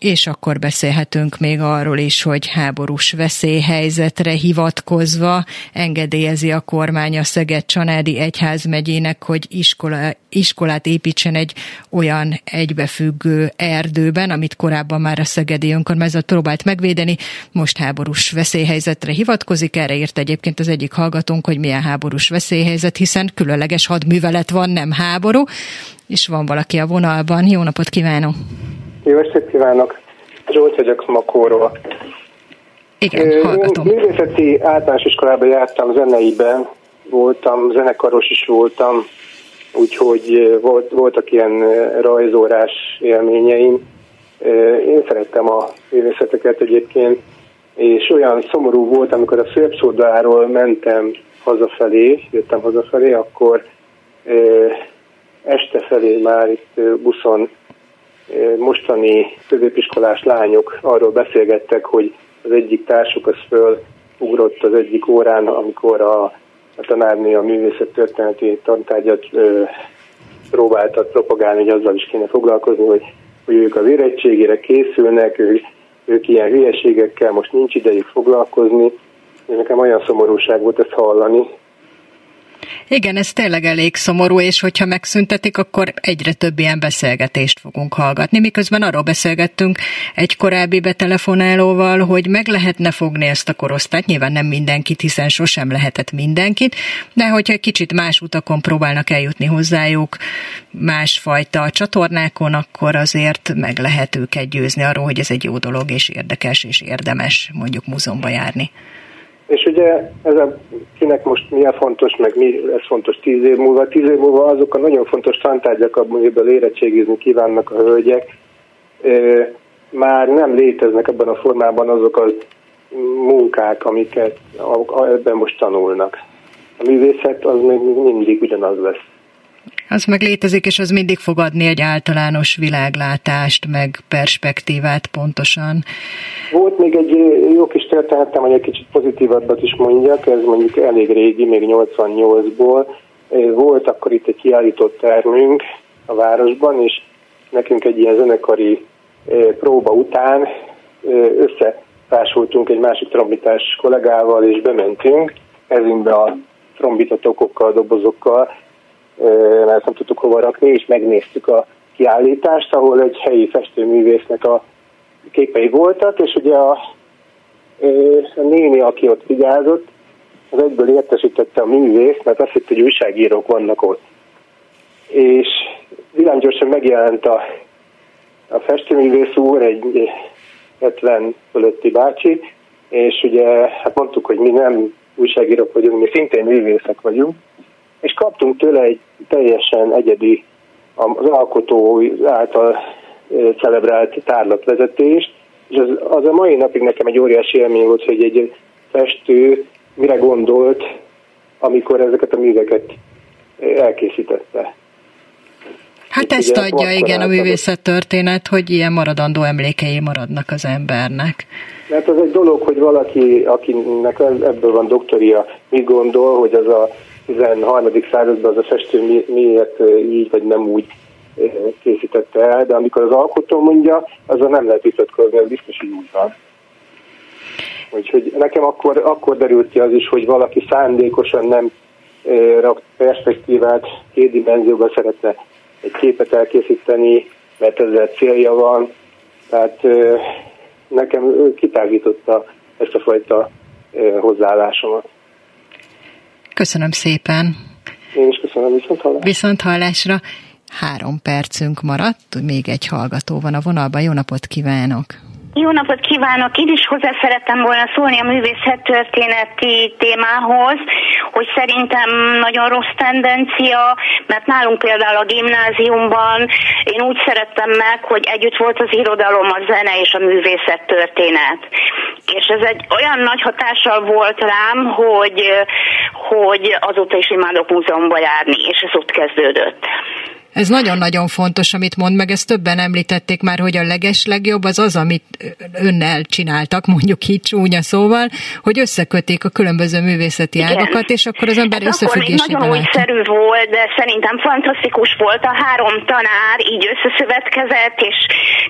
és akkor beszélhetünk még arról is, hogy háborús veszélyhelyzetre hivatkozva engedélyezi a kormány a Szeged Csanádi Egyházmegyének, hogy iskola, iskolát építsen egy olyan egybefüggő erdőben, amit korábban már a Szegedi önkormányzat próbált megvédeni, most háborús veszélyhelyzetre hivatkozik. Erre írt egyébként az egyik hallgatónk, hogy milyen háborús veszélyhelyzet, hiszen különleges hadművelet van, nem háború, és van valaki a vonalban. Jó napot kívánok! Jó estét kívánok! Zsolt vagyok Makóról. Igen, hallgatom. Én művészeti általános iskolában jártam zeneiben, voltam, zenekaros is voltam, úgyhogy volt, voltak ilyen rajzórás élményeim. Én szerettem a művészeteket egyébként, és olyan szomorú volt, amikor a Szépszódáról mentem hazafelé, jöttem hazafelé, akkor este felé már itt buszon mostani középiskolás lányok arról beszélgettek, hogy az egyik társuk az fölugrott az egyik órán, amikor a, a tanárnő a művészet-történeti tantárgyat ö, próbáltat propagálni, hogy azzal is kéne foglalkozni, hogy, hogy ők az érettségére készülnek, ők, ők ilyen hülyeségekkel most nincs idejük foglalkozni, nekem olyan szomorúság volt ezt hallani, igen, ez tényleg elég szomorú, és hogyha megszüntetik, akkor egyre több ilyen beszélgetést fogunk hallgatni. Miközben arról beszélgettünk egy korábbi betelefonálóval, hogy meg lehetne fogni ezt a korosztályt, nyilván nem mindenkit, hiszen sosem lehetett mindenkit, de hogyha kicsit más utakon próbálnak eljutni hozzájuk, másfajta csatornákon, akkor azért meg lehet őket győzni arról, hogy ez egy jó dolog, és érdekes, és érdemes mondjuk múzeumba járni. És ugye ez a, kinek most mi a fontos, meg mi lesz fontos tíz év múlva. Tíz év múlva azok a nagyon fontos tantárgyak, amiből érettségizni kívánnak a hölgyek, már nem léteznek ebben a formában azok a munkák, amiket ebben most tanulnak. A művészet az még mindig ugyanaz lesz. Az meg létezik, és az mindig fog adni egy általános világlátást, meg perspektívát pontosan. Volt még egy jó kis történetem, hogy egy kicsit pozitívabbat is mondjak, ez mondjuk elég régi, még 88-ból. Volt akkor itt egy kiállított termünk a városban, és nekünk egy ilyen zenekari próba után összetársultunk egy másik trombitás kollégával, és bementünk ezünkbe a trombitatokokkal, dobozokkal, mert nem tudtuk hova rakni, és megnéztük a kiállítást, ahol egy helyi festőművésznek a képei voltak, és ugye a, a néni, aki ott vigyázott, az egyből értesítette a művész, mert azt hitt, hogy újságírók vannak ott. És villámgyorsan megjelent a, a festőművész úr, egy 70 fölötti bácsi, és ugye hát mondtuk, hogy mi nem újságírók vagyunk, mi szintén művészek vagyunk, és kaptunk tőle egy teljesen egyedi, az alkotó által celebrált tárlatvezetést, és az, az a mai napig nekem egy óriási élmény volt, hogy egy festő mire gondolt, amikor ezeket a műveket elkészítette. Hát Itt ezt adja, igen, a művészet történet, hogy ilyen maradandó emlékei maradnak az embernek. Mert az egy dolog, hogy valaki, akinek ebből van doktoria, mit gondol, hogy az a 13. században az a festő mi, miért így vagy nem úgy készítette el, de amikor az alkotó mondja, azzal nem lehet vitatkozni, ez biztos, hogy úgy van. Úgyhogy nekem akkor, akkor derült ki az is, hogy valaki szándékosan nem rak perspektívát, két dimenzióban szeretne egy képet elkészíteni, mert ezzel célja van. Tehát nekem kitágította ezt a fajta hozzáállásomat. Köszönöm szépen. Én is köszönöm, viszont hallásra. Viszont hallásra. Három percünk maradt, még egy hallgató van a vonalban. Jó napot kívánok! Jó napot kívánok! Én is hozzá szerettem volna szólni a művészet történeti témához, hogy szerintem nagyon rossz tendencia, mert nálunk például a gimnáziumban én úgy szerettem meg, hogy együtt volt az irodalom, a zene és a művészet történet. És ez egy olyan nagy hatással volt rám, hogy, hogy azóta is imádok múzeumba járni, és ez ott kezdődött. Ez nagyon-nagyon fontos, amit mond, meg ezt többen említették már, hogy a leges legjobb az az, amit önnel csináltak, mondjuk így csúnya szóval, hogy összekötik a különböző művészeti Igen. ágakat, és akkor az ember hát még nagyon újszerű volt, de szerintem fantasztikus volt. A három tanár így összeszövetkezett, és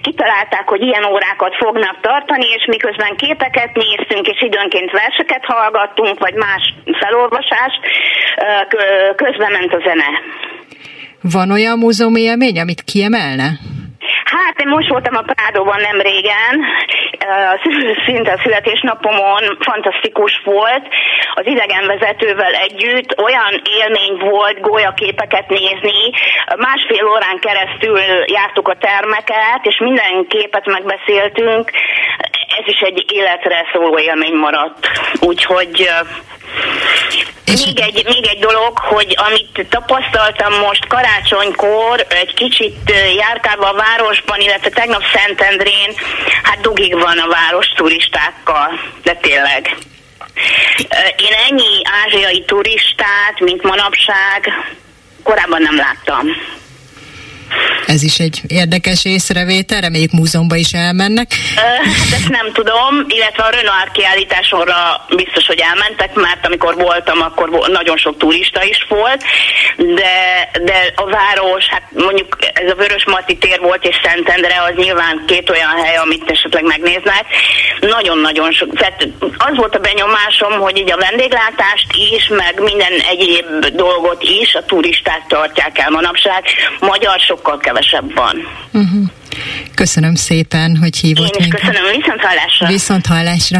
kitalálták, hogy ilyen órákat fognak tartani, és miközben képeket néztünk, és időnként verseket hallgattunk, vagy más felolvasást, közben ment a zene. Van olyan múzeumi élmény, amit kiemelne? Hát én most voltam a Prádóban nem régen, szinte a születésnapomon fantasztikus volt, az idegenvezetővel együtt olyan élmény volt gólyaképeket nézni, másfél órán keresztül jártuk a termeket, és minden képet megbeszéltünk, ez is egy életre szóló élmény maradt. Úgyhogy és még egy, még egy dolog, hogy amit tapasztaltam most karácsonykor, egy kicsit járkálva a városban, illetve tegnap Szentendrén, hát dugig van a város turistákkal, de tényleg. Én ennyi ázsiai turistát, mint manapság, korábban nem láttam. Ez is egy érdekes észrevétel, reméljük múzeumban is elmennek. Hát ezt nem tudom, illetve a Renoir kiállításonra biztos, hogy elmentek, mert amikor voltam, akkor nagyon sok turista is volt, de, de a város, hát mondjuk ez a Vörös Marti tér volt és Szentendre, az nyilván két olyan hely, amit esetleg megnéznek. Nagyon-nagyon sok. Tehát az volt a benyomásom, hogy így a vendéglátást is, meg minden egyéb dolgot is a turisták tartják el manapság. Magyar sokkal kevesebb van. Uh-huh. Köszönöm szépen, hogy hívott Én is minket. köszönöm, viszont hallásra. Viszont hallásra.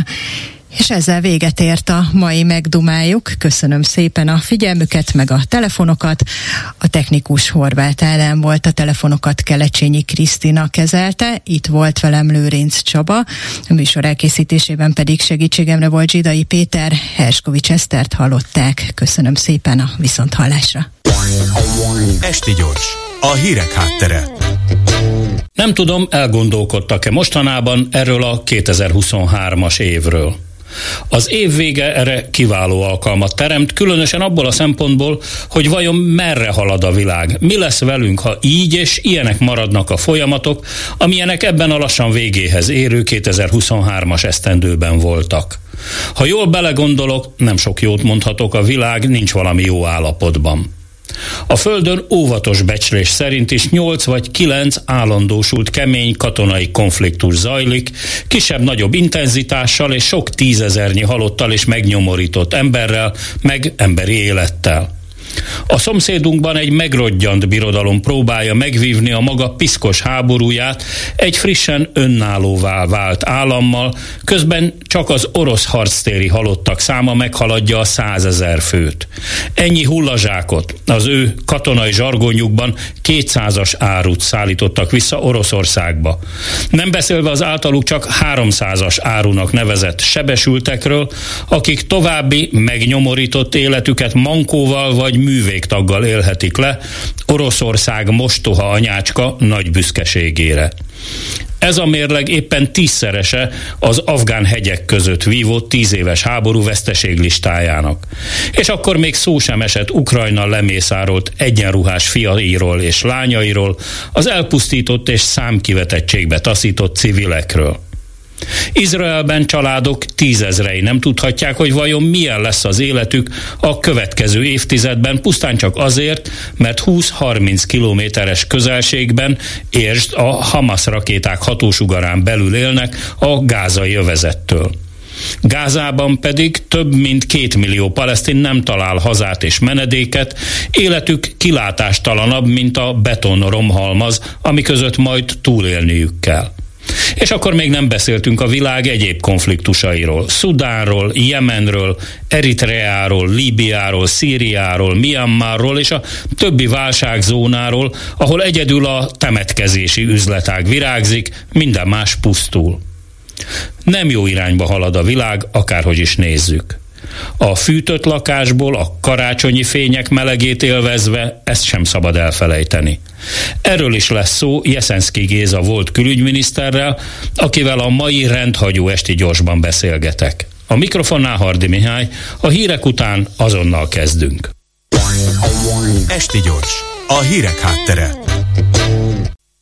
És ezzel véget ért a mai megdumáljuk. Köszönöm szépen a figyelmüket, meg a telefonokat. A technikus Horváth ellen volt, a telefonokat Kelecsényi Krisztina kezelte, itt volt velem Lőrinc Csaba, a műsor elkészítésében pedig segítségemre volt Zsidai Péter, Herskovics Esztert hallották. Köszönöm szépen a viszonthallásra. Esti gyors, a hírek háttere. Nem tudom, elgondolkodtak-e mostanában erről a 2023-as évről. Az év vége erre kiváló alkalmat teremt, különösen abból a szempontból, hogy vajon merre halad a világ. Mi lesz velünk, ha így és ilyenek maradnak a folyamatok, amilyenek ebben a lassan végéhez érő 2023-as esztendőben voltak. Ha jól belegondolok, nem sok jót mondhatok, a világ nincs valami jó állapotban. A Földön óvatos becslés szerint is 8 vagy 9 állandósult kemény katonai konfliktus zajlik, kisebb-nagyobb intenzitással és sok tízezernyi halottal és megnyomorított emberrel, meg emberi élettel. A szomszédunkban egy megrodjant birodalom próbálja megvívni a maga piszkos háborúját egy frissen önállóvá vált állammal, közben csak az orosz harctéri halottak száma meghaladja a százezer főt. Ennyi hullazsákot az ő katonai zsargonjukban kétszázas árut szállítottak vissza Oroszországba. Nem beszélve az általuk csak háromszázas árunak nevezett sebesültekről, akik további megnyomorított életüket mankóval vagy művégtaggal élhetik le Oroszország mostoha anyácska nagy büszkeségére. Ez a mérleg éppen tízszerese az afgán hegyek között vívott tíz éves háború veszteség listájának. És akkor még szó sem esett Ukrajna lemészárolt egyenruhás fiairól és lányairól, az elpusztított és számkivetettségbe taszított civilekről. Izraelben családok tízezrei nem tudhatják, hogy vajon milyen lesz az életük a következő évtizedben, pusztán csak azért, mert 20-30 kilométeres közelségben értsd a Hamas rakéták hatósugarán belül élnek a gázai övezettől. Gázában pedig több mint két millió palesztin nem talál hazát és menedéket, életük kilátástalanabb, mint a beton romhalmaz, ami között majd túlélniük kell. És akkor még nem beszéltünk a világ egyéb konfliktusairól. Szudánról, Jemenről, Eritreáról, Líbiáról, Szíriáról, Myanmarról és a többi válságzónáról, ahol egyedül a temetkezési üzletág virágzik, minden más pusztul. Nem jó irányba halad a világ, akárhogy is nézzük. A fűtött lakásból a karácsonyi fények melegét élvezve ezt sem szabad elfelejteni. Erről is lesz szó Jeszenszki Géza volt külügyminiszterrel, akivel a mai rendhagyó esti gyorsban beszélgetek. A mikrofonnál Hardi Mihály, a hírek után azonnal kezdünk. Esti gyors, a hírek háttere.